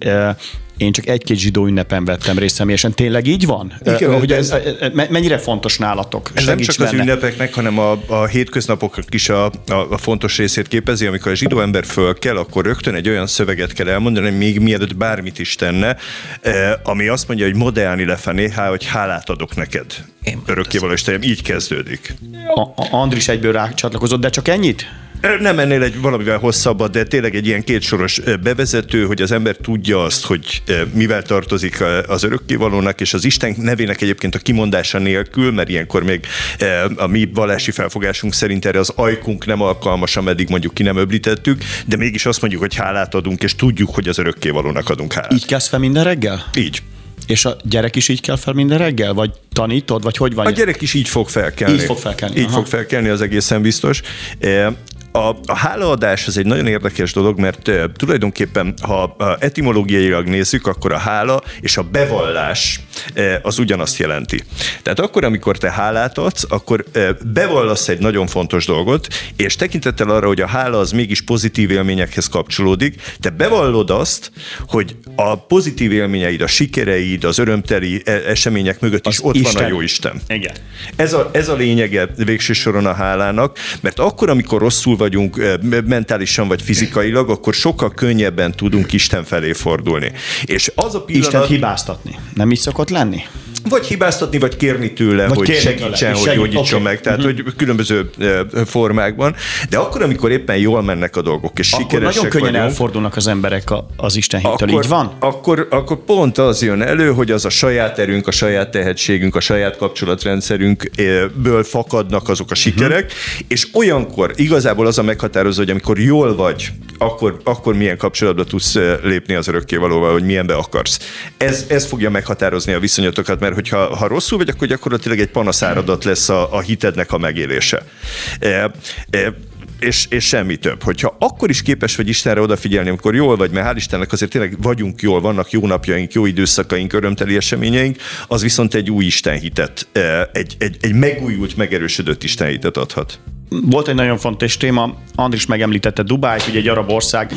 Én csak egy-két zsidó ünnepen vettem részt személyesen. Tényleg így van? Igen, hogy ez, ez, mennyire fontos nálatok? Ez nem csak benne. az ünnepeknek, hanem a, a hétköznapoknak is a, a, a fontos részét képezi. Amikor a zsidó ember föl kell, akkor rögtön egy olyan szöveget kell elmondani, még mielőtt bármit is tenne, ami azt mondja, hogy modellni lefelé, há, hogy hálát adok neked. Örökkévaló Istenem, így kezdődik. A, a Andris egyből rácsatlakozott, de csak ennyit? Nem ennél egy valamivel hosszabbat, de tényleg egy ilyen kétsoros bevezető, hogy az ember tudja azt, hogy mivel tartozik az örökkévalónak, és az Isten nevének egyébként a kimondása nélkül, mert ilyenkor még a mi vallási felfogásunk szerint erre az ajkunk nem alkalmas, ameddig mondjuk ki nem öblítettük, de mégis azt mondjuk, hogy hálát adunk, és tudjuk, hogy az örökkévalónak adunk hálát. Így kezd fel minden reggel? Így. És a gyerek is így kell fel minden reggel? Vagy tanítod? Vagy hogy van? A gyerek is így fog felkelni. Így fog felkelni. Így Aha. fog felkelni, az egészen biztos a, a hálaadás az egy nagyon érdekes dolog, mert uh, tulajdonképpen, ha uh, etimológiailag nézzük, akkor a hála és a bevallás uh, az ugyanazt jelenti. Tehát akkor, amikor te hálát adsz, akkor uh, bevallasz egy nagyon fontos dolgot, és tekintettel arra, hogy a hála az mégis pozitív élményekhez kapcsolódik, te bevallod azt, hogy a pozitív élményeid, a sikereid, az örömteli események mögött az is ott Isten. van a jó Isten. Igen. Ez a, ez a lényege végső soron a hálának, mert akkor, amikor rosszul vagyunk mentálisan vagy fizikailag, akkor sokkal könnyebben tudunk Isten felé fordulni. És az a pillanat... Isten hibáztatni. Nem így szokott lenni? vagy hibáztatni, vagy kérni tőle, vagy hogy kérni segítsen, tőle, hogy gyógyítson okay. meg. Tehát, uh-huh. hogy különböző formákban. De akkor, amikor éppen jól mennek a dolgok, és akkor sikeresek nagyon könnyen vagyunk, elfordulnak az emberek az Isten hittől, így van? Akkor, akkor pont az jön elő, hogy az a saját erőnk, a saját tehetségünk, a saját kapcsolatrendszerünkből fakadnak azok a sikerek, uh-huh. és olyankor igazából az a meghatározó, hogy amikor jól vagy, akkor, akkor milyen kapcsolatba tudsz lépni az örökkévalóval, hogy milyenbe akarsz. Ez, ez fogja meghatározni a viszonyatokat, mert hogyha ha rosszul vagy, akkor gyakorlatilag egy panaszáradat lesz a, a hitednek a megélése. E, e, és, és semmi több. Hogyha akkor is képes vagy Istenre odafigyelni, amikor jól vagy, mert hál' Istennek azért tényleg vagyunk jól, vannak jó napjaink, jó időszakaink, örömteli eseményeink, az viszont egy új Istenhitet, egy, egy, egy megújult, megerősödött Istenhitet adhat. Volt egy nagyon fontos téma, Andris megemlítette Dubájt, ugye egy arab ország,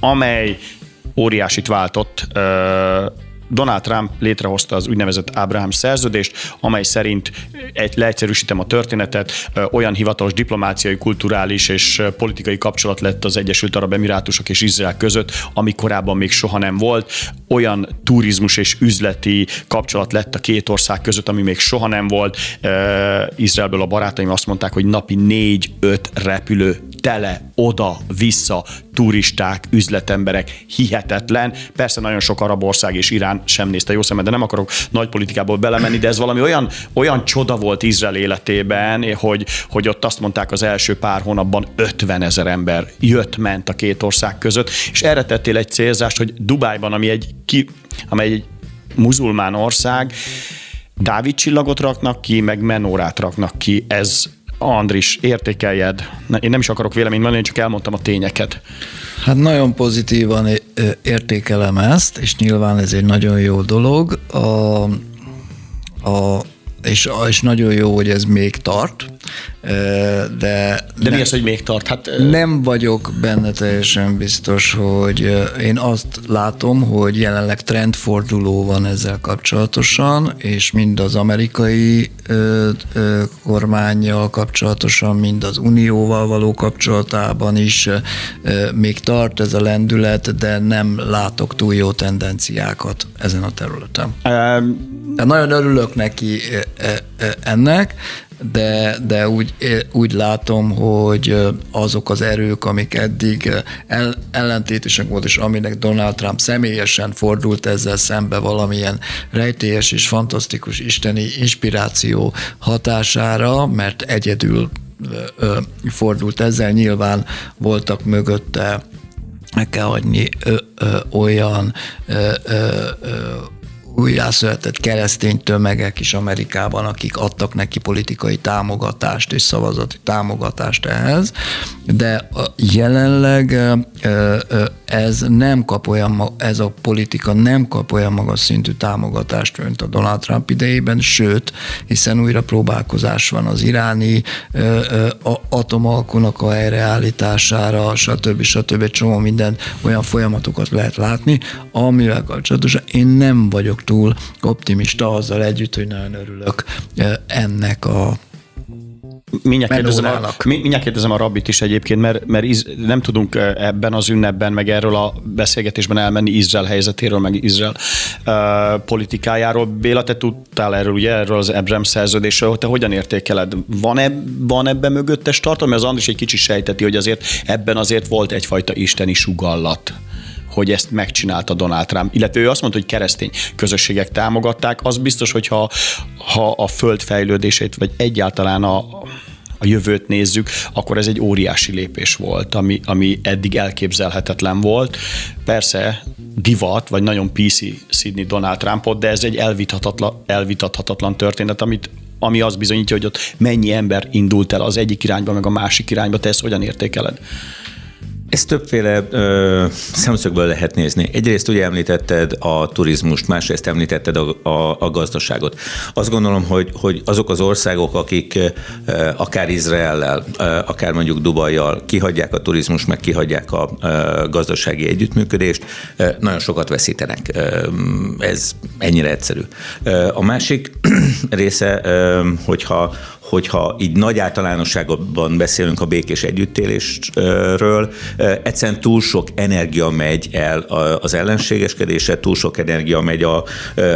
amely óriásit váltott Donald Trump létrehozta az úgynevezett Abraham szerződést, amely szerint egy leegyszerűsítem a történetet, olyan hivatalos diplomáciai, kulturális és politikai kapcsolat lett az Egyesült Arab Emirátusok és Izrael között, ami korábban még soha nem volt. Olyan turizmus és üzleti kapcsolat lett a két ország között, ami még soha nem volt. Izraelből a barátaim azt mondták, hogy napi négy-öt repülő tele oda-vissza turisták, üzletemberek, hihetetlen. Persze nagyon sok arab ország és Irán sem nézte jó szemet, de nem akarok nagy politikából belemenni, de ez valami olyan, olyan csoda volt Izrael életében, hogy, hogy ott azt mondták az első pár hónapban 50 ezer ember jött-ment a két ország között, és erre tettél egy célzást, hogy Dubájban, ami egy, ki, amely egy muzulmán ország, Dávid csillagot raknak ki, meg menórát raknak ki. Ez Andris, értékeljed. Én nem is akarok véleményt mondani, én csak elmondtam a tényeket. Hát nagyon pozitívan értékelem ezt, és nyilván ez egy nagyon jó dolog. A, a, és, és nagyon jó, hogy ez még tart, de... De nem, mi az, hogy még tart? Hát, nem vagyok benne teljesen biztos, hogy én azt látom, hogy jelenleg trendforduló van ezzel kapcsolatosan, és mind az amerikai kormányjal kapcsolatosan, mind az unióval való kapcsolatában is még tart ez a lendület, de nem látok túl jó tendenciákat ezen a területen. Um, de nagyon örülök neki ennek, de, de úgy, úgy látom, hogy azok az erők, amik eddig el, ellentétesek volt, és aminek Donald Trump személyesen fordult ezzel szembe valamilyen rejtélyes és fantasztikus isteni inspiráció hatására, mert egyedül fordult ezzel, nyilván voltak mögötte meg kell adni ö, ö, olyan ö, ö, újjászületett keresztény tömegek is Amerikában, akik adtak neki politikai támogatást és szavazati támogatást ehhez, de jelenleg ez nem kap olyan, ez a politika nem kap olyan magas szintű támogatást, mint a Donald Trump idejében, sőt, hiszen újra próbálkozás van az iráni atomalkunak a helyreállítására, stb. stb. egy csomó minden olyan folyamatokat lehet látni, amivel kapcsolatosan én nem vagyok túl optimista azzal együtt, hogy nagyon örülök ennek a Mindjárt kérdezem, a, mindjárt kérdezem a rabbit is egyébként, mert, mert iz, nem tudunk ebben az ünnepben, meg erről a beszélgetésben elmenni Izrael helyzetéről, meg Izrael uh, politikájáról. Béla, te tudtál erről, ugye, erről az Abraham szerződésről, te hogyan értékeled? Van, -e, van ebben mögöttes tartalom? Mert az Andris egy kicsit sejteti, hogy azért ebben azért volt egyfajta isteni sugallat hogy ezt megcsinálta Donald Trump. Illetve ő azt mondta, hogy keresztény közösségek támogatták. Az biztos, hogy ha, a föld fejlődését, vagy egyáltalán a, a jövőt nézzük, akkor ez egy óriási lépés volt, ami, ami eddig elképzelhetetlen volt. Persze divat, vagy nagyon PC szidni Donald Trumpot, de ez egy elvitathatatlan, elvitathatatlan történet, amit ami azt bizonyítja, hogy ott mennyi ember indult el az egyik irányba, meg a másik irányba, te ezt hogyan értékeled? Ezt többféle ö, szemszögből lehet nézni. Egyrészt ugye említetted a turizmust, másrészt említetted a, a, a gazdaságot. Azt gondolom, hogy, hogy azok az országok, akik ö, akár Izraellel, ö, akár mondjuk Dubajjal kihagyják a turizmust, meg kihagyják a ö, gazdasági együttműködést, ö, nagyon sokat veszítenek. Ö, ez ennyire egyszerű. Ö, a másik része, ö, hogyha hogyha így nagy általánosságban beszélünk a békés együttélésről, egyszerűen túl sok energia megy el az ellenségeskedésre, túl sok energia megy a,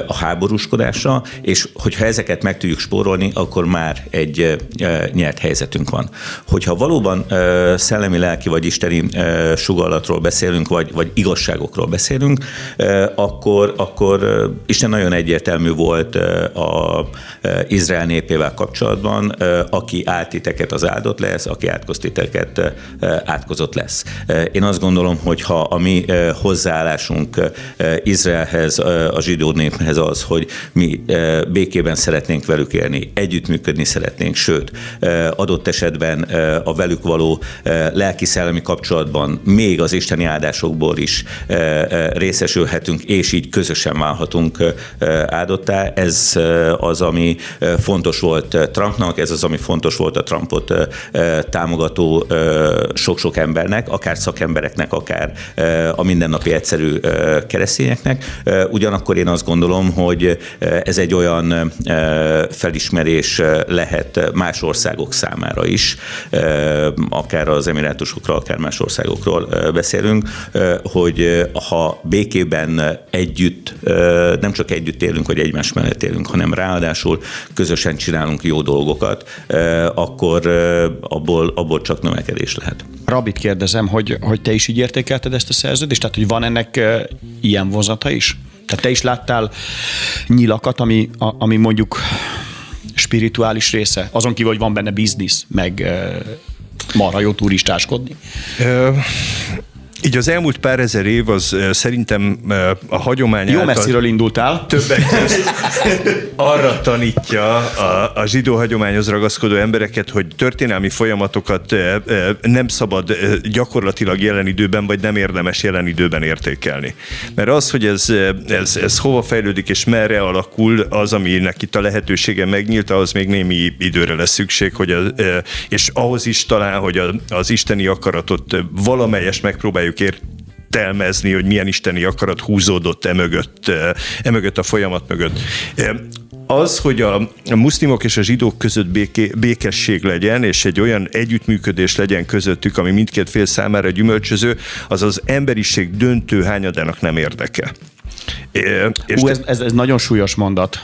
a háborúskodásra, és hogyha ezeket meg tudjuk spórolni, akkor már egy nyert helyzetünk van. Hogyha valóban szellemi, lelki vagy isteni sugallatról beszélünk, vagy, vagy igazságokról beszélünk, akkor, akkor Isten nagyon egyértelmű volt a Izrael népével kapcsolatban, aki áltiteket az áldott lesz, aki átkoztiteket átkozott lesz. Én azt gondolom, hogy ha a mi hozzáállásunk Izraelhez, a zsidó néphez az, hogy mi békében szeretnénk velük élni, együttműködni szeretnénk, sőt, adott esetben a velük való lelki-szellemi kapcsolatban még az isteni áldásokból is részesülhetünk, és így közösen válhatunk áldottá. Ez az, ami fontos volt Trumpnak, ez az, ami fontos volt a Trumpot támogató sok-sok embernek, akár szakembereknek, akár a mindennapi egyszerű keresztényeknek. Ugyanakkor én azt gondolom, hogy ez egy olyan felismerés lehet más országok számára is, akár az emirátusokról, akár más országokról beszélünk, hogy ha békében együtt, nem csak együtt élünk, hogy egymás mellett élünk, hanem ráadásul közösen csinálunk jó dolgokat, akkor abból, abból csak növekedés lehet. Rabit kérdezem, hogy, hogy te is így értékelted ezt a szerződést? Tehát, hogy van ennek ilyen vonzata is? Tehát te is láttál nyilakat, ami, ami mondjuk spirituális része? Azon kívül, hogy van benne biznisz, meg marha jó turistáskodni? Így az elmúlt pár ezer év az szerintem a hagyomány Jó messziről indultál. Többek közt arra tanítja a, a zsidó hagyományhoz ragaszkodó embereket, hogy történelmi folyamatokat nem szabad gyakorlatilag jelen időben, vagy nem érdemes jelen időben értékelni. Mert az, hogy ez, ez, ez hova fejlődik és merre alakul, az, aminek itt a lehetősége megnyílt, az még némi időre lesz szükség, hogy a, és ahhoz is talán, hogy az isteni akaratot valamelyest megpróbáljuk próbáljuk értelmezni, hogy milyen isteni akarat húzódott emögött, emögött a folyamat mögött. Az, hogy a muszlimok és a zsidók között béké, békesség legyen, és egy olyan együttműködés legyen közöttük, ami mindkét fél számára gyümölcsöző, az az emberiség döntő hányadának nem érdeke. És Ú, ez, ez, ez nagyon súlyos mondat.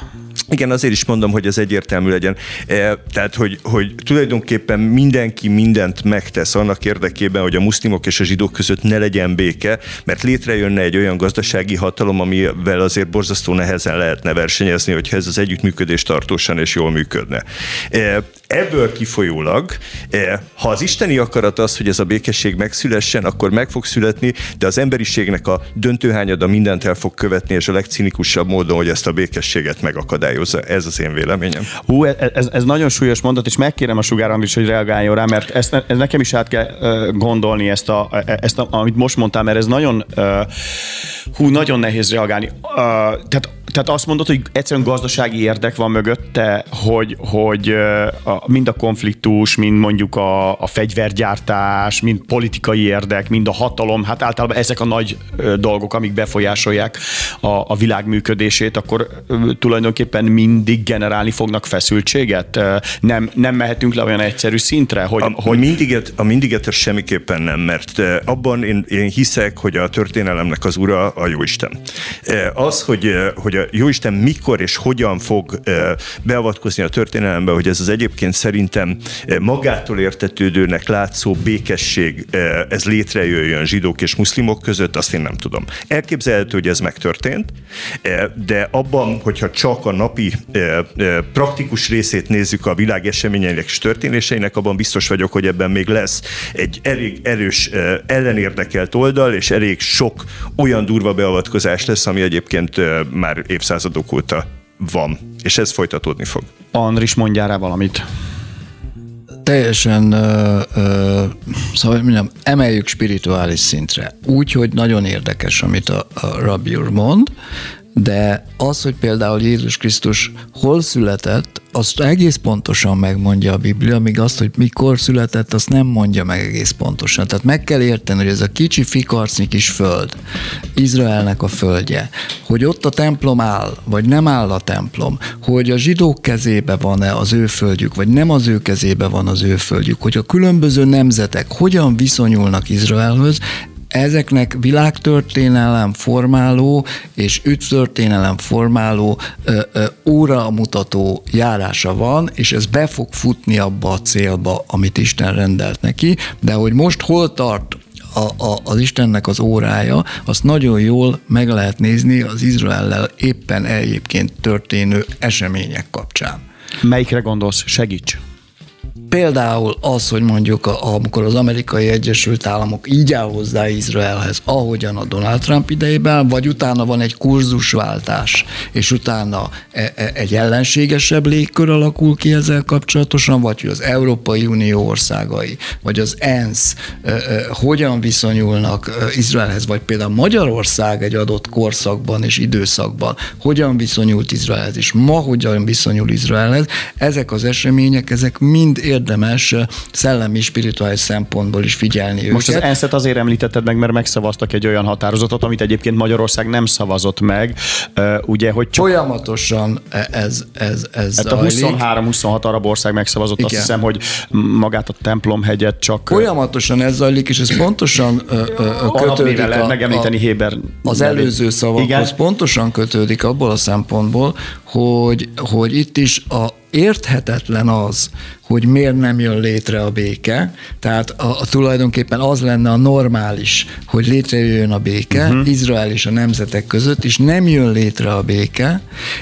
Igen, azért is mondom, hogy ez egyértelmű legyen. E, tehát, hogy, hogy tulajdonképpen mindenki mindent megtesz annak érdekében, hogy a muszlimok és a zsidók között ne legyen béke, mert létrejönne egy olyan gazdasági hatalom, amivel azért borzasztó nehezen lehetne versenyezni, hogyha ez az együttműködés tartósan és jól működne. E, ebből kifolyólag, e, ha az isteni akarat az, hogy ez a békesség megszülessen, akkor meg fog születni, de az emberiségnek a döntőhányada mindent el fog követni, és a legcinikusabb módon, hogy ezt a békességet megakadályozni akadályozza. Ez az én véleményem. Hú, ez, ez nagyon súlyos mondat, és megkérem a Sugár is, hogy reagáljon rá, mert ezt, ez nekem is át kell gondolni, ezt, a, ezt a, amit most mondtál, mert ez nagyon, hú, nagyon nehéz reagálni. Tehát tehát azt mondod, hogy egyszerűen gazdasági érdek van mögötte, hogy, hogy a, mind a konfliktus, mind mondjuk a, a fegyvergyártás, mind politikai érdek, mind a hatalom, hát általában ezek a nagy dolgok, amik befolyásolják a, a világ működését, akkor tulajdonképpen mindig generálni fognak feszültséget? Nem, nem mehetünk le olyan egyszerű szintre, hogy... A, hogy... Mindiget, a mindiget semmiképpen nem, mert abban én, én hiszek, hogy a történelemnek az ura a Jóisten. Az, hogy, hogy a Jóisten mikor és hogyan fog beavatkozni a történelembe, hogy ez az egyébként szerintem magától értetődőnek látszó békesség, ez létrejöjjön zsidók és muszlimok között, azt én nem tudom. Elképzelhető, hogy ez megtörtént, de abban, hogyha csak a napi praktikus részét nézzük a világ eseményeinek és történéseinek, abban biztos vagyok, hogy ebben még lesz egy elég erős ellenérdekelt oldal, és elég sok olyan durva beavatkozás lesz, ami egyébként már évszázadok óta van, és ez folytatódni fog. Andris, mondjál rá valamit teljesen, ö, ö, szóval mondjam, emeljük spirituális szintre. Úgy, hogy nagyon érdekes, amit a, a Rabbi úr mond, de az, hogy például Jézus Krisztus hol született, azt egész pontosan megmondja a Biblia, míg azt, hogy mikor született, azt nem mondja meg egész pontosan. Tehát meg kell érteni, hogy ez a kicsi fikarcnyi kis föld, Izraelnek a földje, hogy ott a templom áll, vagy nem áll a templom, hogy a zsidók kezébe van-e az ő földjük, vagy nem az ő kezébe van az ő földjük, hogy a különböző nemzetek hogyan viszonyulnak Izraelhöz, ezeknek világtörténelem formáló és ügytörténelem formáló óra mutató járása van, és ez be fog futni abba a célba, amit Isten rendelt neki, de hogy most hol tart a, a, az Istennek az órája, azt nagyon jól meg lehet nézni az Izraellel éppen egyébként történő események kapcsán. Melyikre gondolsz? Segíts! Például az, hogy mondjuk amikor az amerikai Egyesült Államok így áll hozzá Izraelhez, ahogyan a Donald Trump idejében, vagy utána van egy kurzusváltás, és utána e, e, egy ellenségesebb légkör alakul ki ezzel kapcsolatosan, vagy hogy az Európai Unió országai, vagy az ENSZ e, hogyan viszonyulnak Izraelhez, vagy például Magyarország egy adott korszakban és időszakban hogyan viszonyult Izraelhez, és ma hogyan viszonyul Izraelhez, ezek az események, ezek mind érdemes szellemi, spirituális szempontból is figyelni Most őket. az ENSZ-et azért említetted meg, mert megszavaztak egy olyan határozatot, amit egyébként Magyarország nem szavazott meg, ugye, hogy csak... Folyamatosan e- ez, ez, ez hát a 23-26 arab ország megszavazott, Igen. azt hiszem, hogy magát a templomhegyet csak... Folyamatosan ez zajlik, és ez pontosan kötődik a, megemlíteni Héber az előző szavakhoz, Igen. pontosan kötődik abból a szempontból, hogy, hogy itt is a érthetetlen az, hogy miért nem jön létre a béke. Tehát a, a tulajdonképpen az lenne a normális, hogy létrejöjjön a béke uh-huh. Izrael és a nemzetek között, és nem jön létre a béke,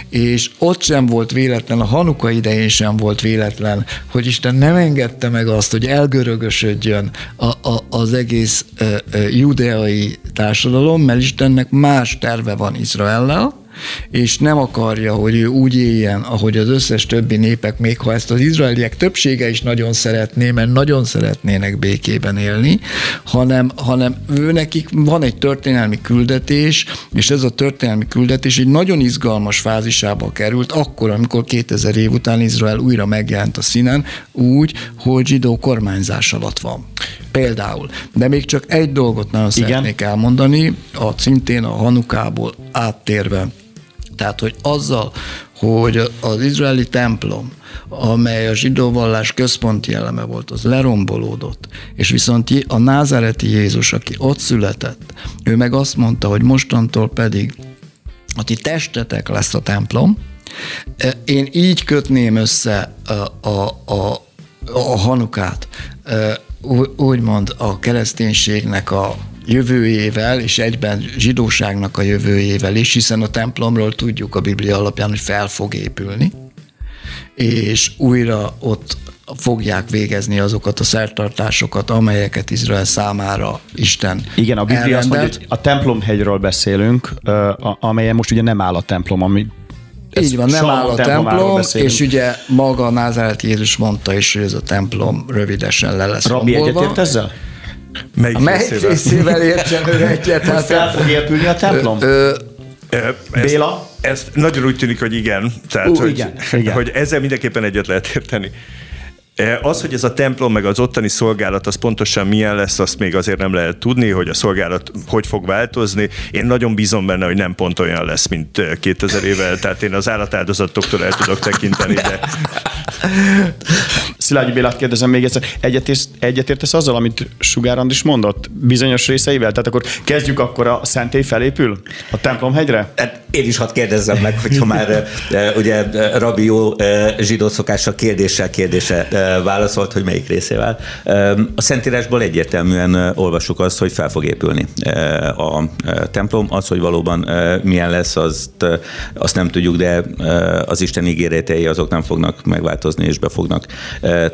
és ott sem volt véletlen, a Hanuka idején sem volt véletlen, hogy Isten nem engedte meg azt, hogy elgörögösödjön a, a, az egész a, a judeai társadalom, mert Istennek más terve van Izraellel, és nem akarja, hogy ő úgy éljen, ahogy az összes többi népek, még ha ezt az izraeliek többsége is nagyon szeretné, mert nagyon szeretnének békében élni, hanem, hanem ő nekik van egy történelmi küldetés, és ez a történelmi küldetés egy nagyon izgalmas fázisába került, akkor, amikor 2000 év után Izrael újra megjelent a színen, úgy, hogy zsidó kormányzás alatt van. Például. De még csak egy dolgot nagyon szeretnék elmondani, a szintén a Hanukából áttérve tehát, hogy azzal, hogy az izraeli templom, amely a zsidó vallás központi eleme volt, az lerombolódott, és viszont a názáreti Jézus, aki ott született, ő meg azt mondta, hogy mostantól pedig a ti testetek lesz a templom, én így kötném össze a, a, a, a hanukát, úgymond a kereszténységnek a jövőjével, és egyben zsidóságnak a jövőjével is, hiszen a templomról tudjuk a Biblia alapján, hogy fel fog épülni, és újra ott fogják végezni azokat a szertartásokat, amelyeket Izrael számára Isten Igen, a Biblia azt mondja, hogy a templomhegyről beszélünk, amelyen most ugye nem áll a templom, ami ez így van, nem áll a templom, és ugye maga a názáreti Jézus mondta is, hogy ez a templom rövidesen le lesz Rabbi egyetért ezzel? Melyik, Melyik részével, részével értsen ő egyet? Hát fel fog épülni a templom? Ö, ö, Béla? Ez nagyon úgy tűnik, hogy igen. Tehát, Ú, hogy, igen, igen. hogy ezzel mindenképpen egyet lehet érteni. Az, hogy ez a templom meg az ottani szolgálat, az pontosan milyen lesz, azt még azért nem lehet tudni, hogy a szolgálat hogy fog változni. Én nagyon bízom benne, hogy nem pont olyan lesz, mint 2000 éve, tehát én az állatáldozatoktól el tudok tekinteni, de... Szilágyi Bélát kérdezem még egyszer, egyetértesz, egyetértesz azzal, amit Sugár Andris mondott bizonyos részeivel? Tehát akkor kezdjük akkor a szentély felépül a templomhegyre? Hát én is hadd kérdezzem meg, hogyha már ugye Rabi jó zsidó szokása kérdéssel kérdése válaszolt, hogy melyik részével. A Szentírásból egyértelműen olvasjuk azt, hogy fel fog épülni a templom. Az, hogy valóban milyen lesz, azt, azt nem tudjuk, de az Isten ígéretei azok nem fognak megváltozni és be fognak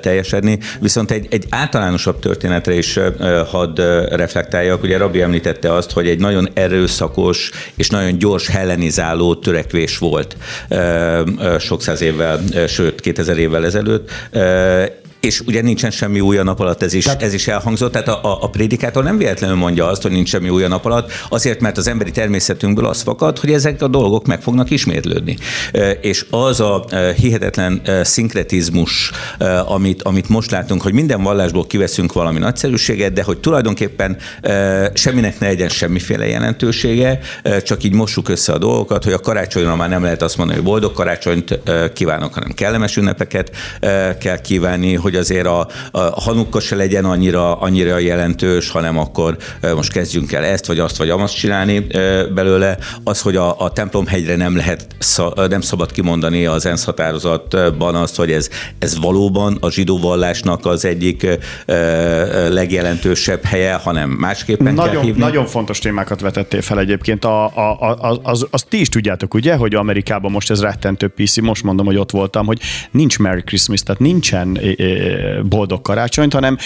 teljesedni. Viszont egy, egy általánosabb történetre is hadd reflektáljak. Ugye Rabbi említette azt, hogy egy nagyon erőszakos és nagyon gyors hellenizáló törekvés volt sok száz évvel, sőt 2000 évvel ezelőtt és ugye nincsen semmi új a nap alatt, ez is, tehát, ez is elhangzott. Tehát a, a, a prédikátor nem véletlenül mondja azt, hogy nincs semmi új a nap alatt, azért, mert az emberi természetünkből az fakad, hogy ezek a dolgok meg fognak ismétlődni. És az a hihetetlen szinkretizmus, amit, amit most látunk, hogy minden vallásból kiveszünk valami nagyszerűséget, de hogy tulajdonképpen semminek ne legyen semmiféle jelentősége, csak így mossuk össze a dolgokat, hogy a karácsonyra már nem lehet azt mondani, hogy boldog karácsonyt kívánok, hanem kellemes ünnepeket kell kívánni, hogy azért a, a hanukka se legyen annyira, annyira jelentős, hanem akkor most kezdjünk el ezt, vagy azt, vagy azt csinálni belőle. Az, hogy a, a templomhegyre nem lehet, nem szabad kimondani az ENSZ határozatban azt, hogy ez, ez valóban a zsidó vallásnak az egyik legjelentősebb helye, hanem másképpen nagyon, kell hívni. Nagyon fontos témákat vetettél fel egyébként. A, a, a, az, azt ti is tudjátok, ugye, hogy Amerikában most ez rettentő PC, most mondom, hogy ott voltam, hogy nincs Merry Christmas, tehát nincsen boldog karácsonyt, hanem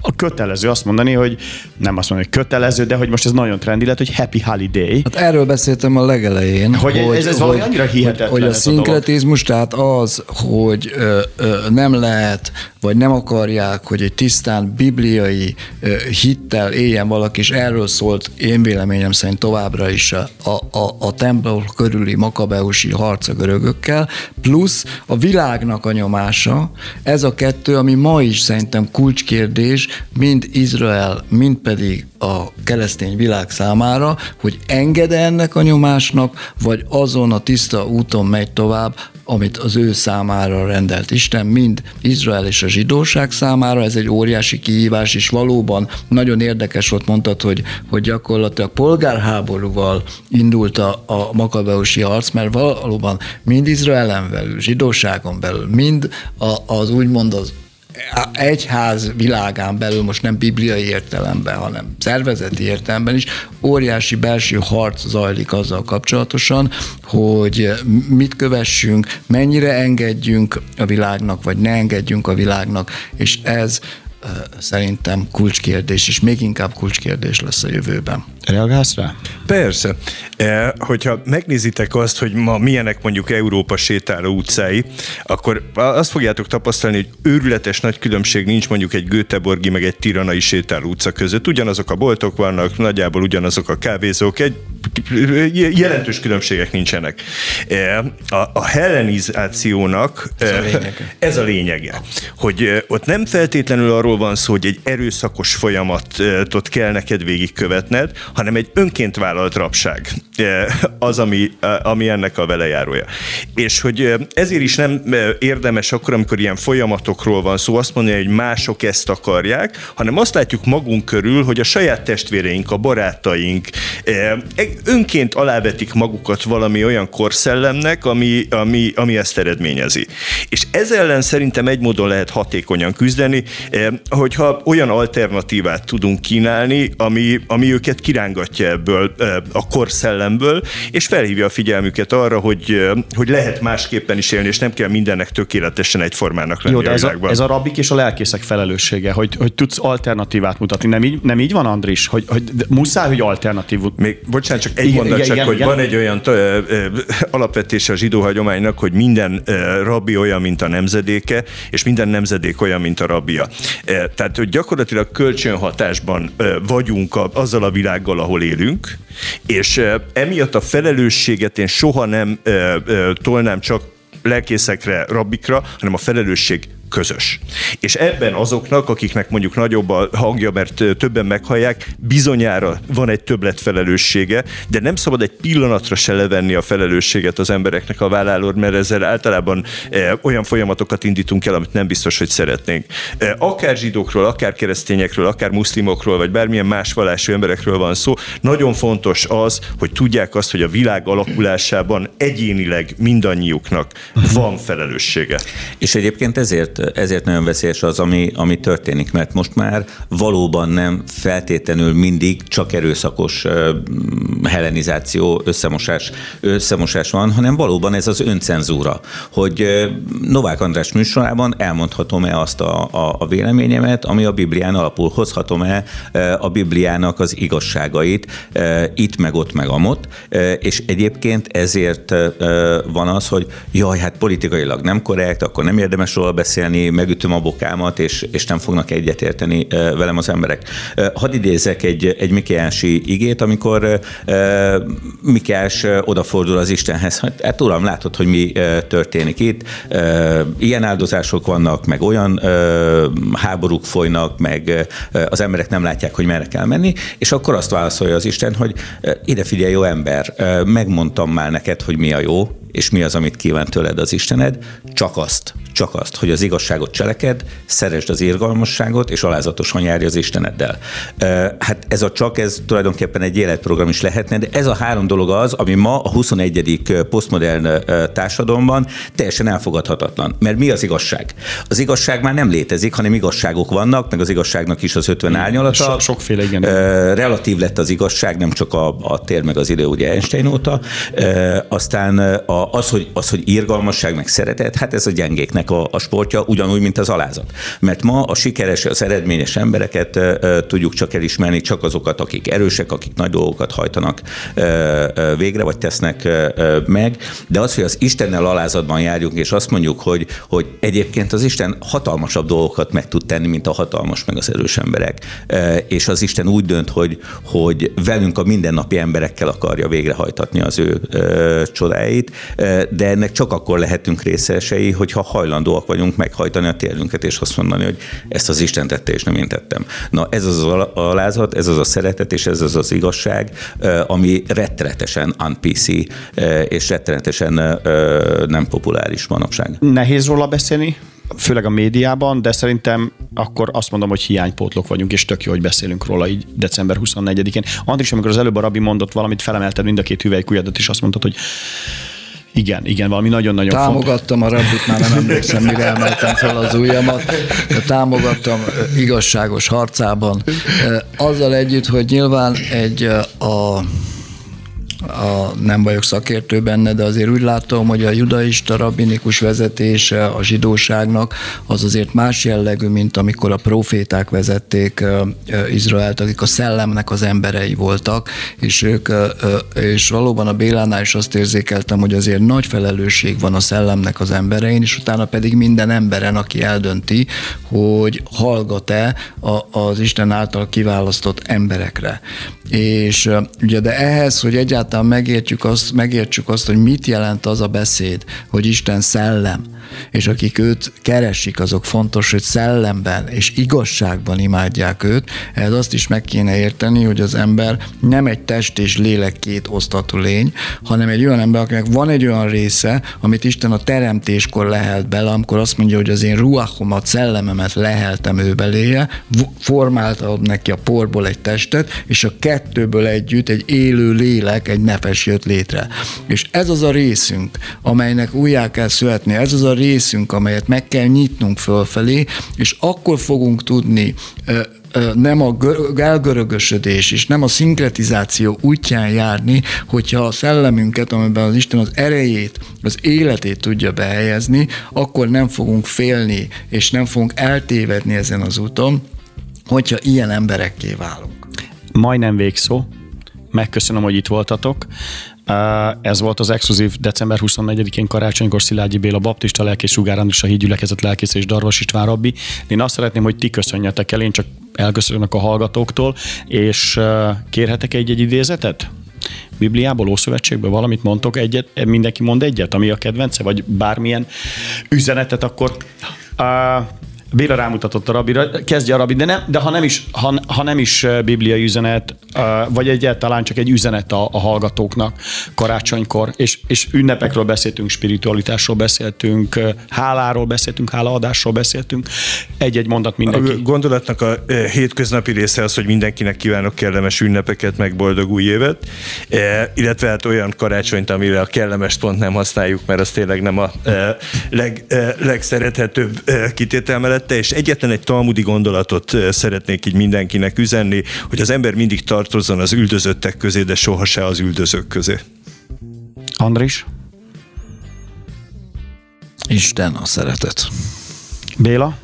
a kötelező azt mondani, hogy nem azt mondani, hogy kötelező, de hogy most ez nagyon trendi lett, hogy Happy Holiday. Hát erről beszéltem a legelején. Hogy, hogy ez, ez valami annyira hihetetlen. Hogy, hogy a szinkretizmus, tehát az, hogy ö, ö, nem lehet, vagy nem akarják, hogy egy tisztán bibliai ö, hittel éljen valaki, és erről szólt én véleményem szerint továbbra is a, a, a templom körüli makabeusi harc a görögökkel, plusz a világnak a nyomása, ez a kettő, ami ma is szerintem kulcskérdés, mind Izrael, mind pedig a keresztény világ számára, hogy enged ennek a nyomásnak, vagy azon a tiszta úton megy tovább, amit az ő számára rendelt Isten, mind Izrael és a zsidóság számára. Ez egy óriási kihívás, és valóban nagyon érdekes volt, mondtad, hogy, hogy gyakorlatilag polgárháborúval indult a, a makabeusi harc, mert valóban mind Izraelen belül, zsidóságon belül, mind a, az úgymond az egyház világán belül, most nem bibliai értelemben, hanem szervezeti értelemben is, óriási belső harc zajlik azzal kapcsolatosan, hogy mit kövessünk, mennyire engedjünk a világnak, vagy ne engedjünk a világnak, és ez szerintem kulcskérdés, és még inkább kulcskérdés lesz a jövőben. Reagálsz rá? Persze. E, hogyha megnézitek azt, hogy ma milyenek mondjuk Európa sétáló utcái, akkor azt fogjátok tapasztalni, hogy őrületes nagy különbség nincs mondjuk egy Göteborgi meg egy Tiranai sétáló utca között. Ugyanazok a boltok vannak, nagyjából ugyanazok a kávézók, egy jelentős különbségek nincsenek. E, a, a hellenizációnak ez a, e, lényege. ez a lényege, hogy e, ott nem feltétlenül arról van szó, hogy egy erőszakos folyamatot kell neked végigkövetned, hanem egy önként vállalt rabság az, ami, ami ennek a velejárója. És hogy ezért is nem érdemes akkor, amikor ilyen folyamatokról van szó, azt mondani, hogy mások ezt akarják, hanem azt látjuk magunk körül, hogy a saját testvéreink, a barátaink önként alávetik magukat valami olyan korszellemnek, ami, ami, ami ezt eredményezi. És ez ellen szerintem egy módon lehet hatékonyan küzdeni, hogyha olyan alternatívát tudunk kínálni, ami, ami őket kirángatja ebből a korszellemből, és felhívja a figyelmüket arra, hogy, hogy lehet másképpen is élni, és nem kell mindennek tökéletesen egyformának lenni Jó, de ez a, ez a rabik és a lelkészek felelőssége, hogy, hogy tudsz alternatívát mutatni. Nem így, nem így van, Andris? Hogy, hogy muszáj, hogy alternatív. Még, bocsánat, csak egy igen, mondat, igen, csak, igen, hogy igen. van egy olyan ö, ö, alapvetése a zsidó hagyománynak, hogy minden ö, rabbi olyan, mint a nemzedéke, és minden nemzedék olyan, mint a rabbia. E, tehát, hogy gyakorlatilag kölcsönhatásban ö, vagyunk a, azzal a világgal, ahol élünk, és emiatt a felelősséget én soha nem ö, ö, tolnám csak lelkészekre, rabbikra, hanem a felelősség közös. És ebben azoknak, akiknek mondjuk nagyobb a hangja, mert többen meghallják, bizonyára van egy többlet felelőssége, de nem szabad egy pillanatra se levenni a felelősséget az embereknek a vállalór, mert ezzel általában e, olyan folyamatokat indítunk el, amit nem biztos, hogy szeretnénk. E, akár zsidókról, akár keresztényekről, akár muszlimokról, vagy bármilyen más vallású emberekről van szó, nagyon fontos az, hogy tudják azt, hogy a világ alakulásában egyénileg mindannyiuknak van felelőssége. És egyébként ezért ezért nagyon veszélyes az, ami, ami történik, mert most már valóban nem feltétlenül mindig csak erőszakos hellenizáció, összemosás, összemosás van, hanem valóban ez az öncenzúra, hogy Novák András műsorában elmondhatom-e azt a, a, a véleményemet, ami a Biblián alapul, hozhatom-e a Bibliának az igazságait, itt meg ott meg amott, és egyébként ezért van az, hogy jaj, hát politikailag nem korrekt, akkor nem érdemes róla beszélni, egyetérteni, megütöm a bokámat, és, és nem fognak egyetérteni velem az emberek. Hadd idézek egy, egy Mikéási igét, amikor Mikéás odafordul az Istenhez, hát, hát uram, látod, hogy mi történik itt, ilyen áldozások vannak, meg olyan háborúk folynak, meg az emberek nem látják, hogy merre kell menni, és akkor azt válaszolja az Isten, hogy ide figyelj, jó ember, megmondtam már neked, hogy mi a jó, és mi az, amit kíván tőled az Istened, csak azt, csak azt, hogy az igazságot cseleked, szeresd az irgalmasságot, és alázatosan járj az Isteneddel. Hát ez a csak, ez tulajdonképpen egy életprogram is lehetne, de ez a három dolog az, ami ma a 21. posztmodern társadalomban teljesen elfogadhatatlan. Mert mi az igazság? Az igazság már nem létezik, hanem igazságok vannak, meg az igazságnak is az 50 árnyalata. So, sokféle, igen. Relatív lett az igazság, nem csak a, a tér meg az idő, ugye Einstein óta. Aztán az, hogy, az, hogy irgalmasság meg szeretet, hát ez a gyengéknek a, a sportja, ugyanúgy, mint az alázat. Mert ma a sikeres, az eredményes embereket tudjuk csak elismerni, csak azokat, akik erősek, akik nagy dolgokat hajtanak végre, vagy tesznek meg. De az, hogy az Istennel alázatban járjunk, és azt mondjuk, hogy, hogy egyébként az Isten hatalmasabb dolgokat meg tud tenni, mint a hatalmas, meg az erős emberek. És az Isten úgy dönt, hogy, hogy velünk a mindennapi emberekkel akarja végrehajtatni az ő csodáit, de ennek csak akkor lehetünk részesei, hogyha hajlandóak vagyunk meghajtani a térünket, és azt mondani, hogy ezt az Isten tette, és nem én tettem. Na ez az alázat, ez az a szeretet, és ez az az igazság, ami rettenetesen un-PC, és rettenetesen nem populáris manapság. Nehéz róla beszélni, főleg a médiában, de szerintem akkor azt mondom, hogy hiánypótlók vagyunk, és tök jó, hogy beszélünk róla így december 24-én. Andris, amikor az előbb a Rabi mondott valamit, felemelted mind a két hüvelykujjadat, és azt mondtad, hogy igen, igen, valami nagyon-nagyon Támogattam fontos. a rabbit, már nem emlékszem, mire emeltem fel az ujjamat. De támogattam igazságos harcában. Azzal együtt, hogy nyilván egy a a, nem vagyok szakértő benne, de azért úgy látom, hogy a judaista rabbinikus vezetése a zsidóságnak az azért más jellegű, mint amikor a proféták vezették Izraelt, akik a szellemnek az emberei voltak, és ők, és valóban a Bélánál is azt érzékeltem, hogy azért nagy felelősség van a szellemnek az emberein, és utána pedig minden emberen, aki eldönti, hogy hallgat-e az Isten által kiválasztott emberekre. És ugye, de ehhez, hogy egyáltalán megértjük azt, megértsük azt, hogy mit jelent az a beszéd, hogy Isten szellem, és akik őt keresik, azok fontos, hogy szellemben és igazságban imádják őt. Ez azt is meg kéne érteni, hogy az ember nem egy test és lélek két osztatú lény, hanem egy olyan ember, akinek van egy olyan része, amit Isten a teremtéskor lehelt bele, amikor azt mondja, hogy az én ruachomat, szellememet leheltem ő beléje, formálta neki a porból egy testet, és a kettőből együtt egy élő lélek, egy nefes jött létre. És ez az a részünk, amelynek újjá kell születni, ez az a részünk, amelyet meg kell nyitnunk fölfelé, és akkor fogunk tudni nem a elgörögösödés és nem a szinkretizáció útján járni, hogyha a szellemünket, amiben az Isten az erejét, az életét tudja behelyezni, akkor nem fogunk félni, és nem fogunk eltévedni ezen az úton, hogyha ilyen emberekké válunk. Majdnem végszó. Megköszönöm, hogy itt voltatok. Ez volt az exkluzív december 24-én karácsonykor Szilágyi Béla baptista lelkész Sugár Andris a hídgyülekezet lelkész és Darvas István rabbi. Én azt szeretném, hogy ti köszönjetek el, én csak elköszönök a hallgatóktól, és kérhetek egy-egy idézetet? Bibliából, Ószövetségből valamit mondtok egyet, mindenki mond egyet, ami a kedvence, vagy bármilyen üzenetet, akkor uh, Béla rámutatott a rabira, kezdje a rabi, de, nem, de ha, nem is, ha, ha nem is bibliai üzenet, vagy egyáltalán csak egy üzenet a, a hallgatóknak karácsonykor, és, és ünnepekről beszéltünk, spiritualitásról beszéltünk, háláról beszéltünk, hálaadásról beszéltünk, egy-egy mondat mindenki. A gondolatnak a hétköznapi része az, hogy mindenkinek kívánok kellemes ünnepeket, meg boldog új évet, illetve hát olyan karácsonyt, amire a kellemes pont nem használjuk, mert az tényleg nem a leg, legszerethetőbb kitétel mellett mellette, és egyetlen egy talmudi gondolatot szeretnék így mindenkinek üzenni, hogy az ember mindig tartozzon az üldözöttek közé, de soha se az üldözők közé. Andris? Isten a szeretet. Béla?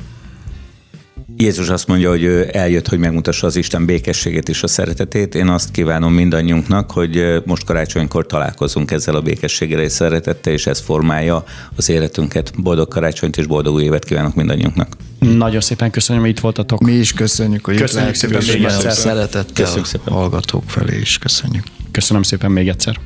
Jézus azt mondja, hogy ő eljött, hogy megmutassa az Isten békességét és a szeretetét. Én azt kívánom mindannyiunknak, hogy most karácsonykor találkozunk ezzel a békességgel és szeretettel, és ez formálja az életünket. Boldog karácsonyt és boldog új évet kívánok mindannyiunknak. Nagyon szépen köszönöm, hogy itt voltatok. Mi is köszönjük, hogy köszönjük itt szépen még egyszer. Szeretettel köszönjük szépen. hallgatók felé is köszönjük. Köszönöm szépen még egyszer.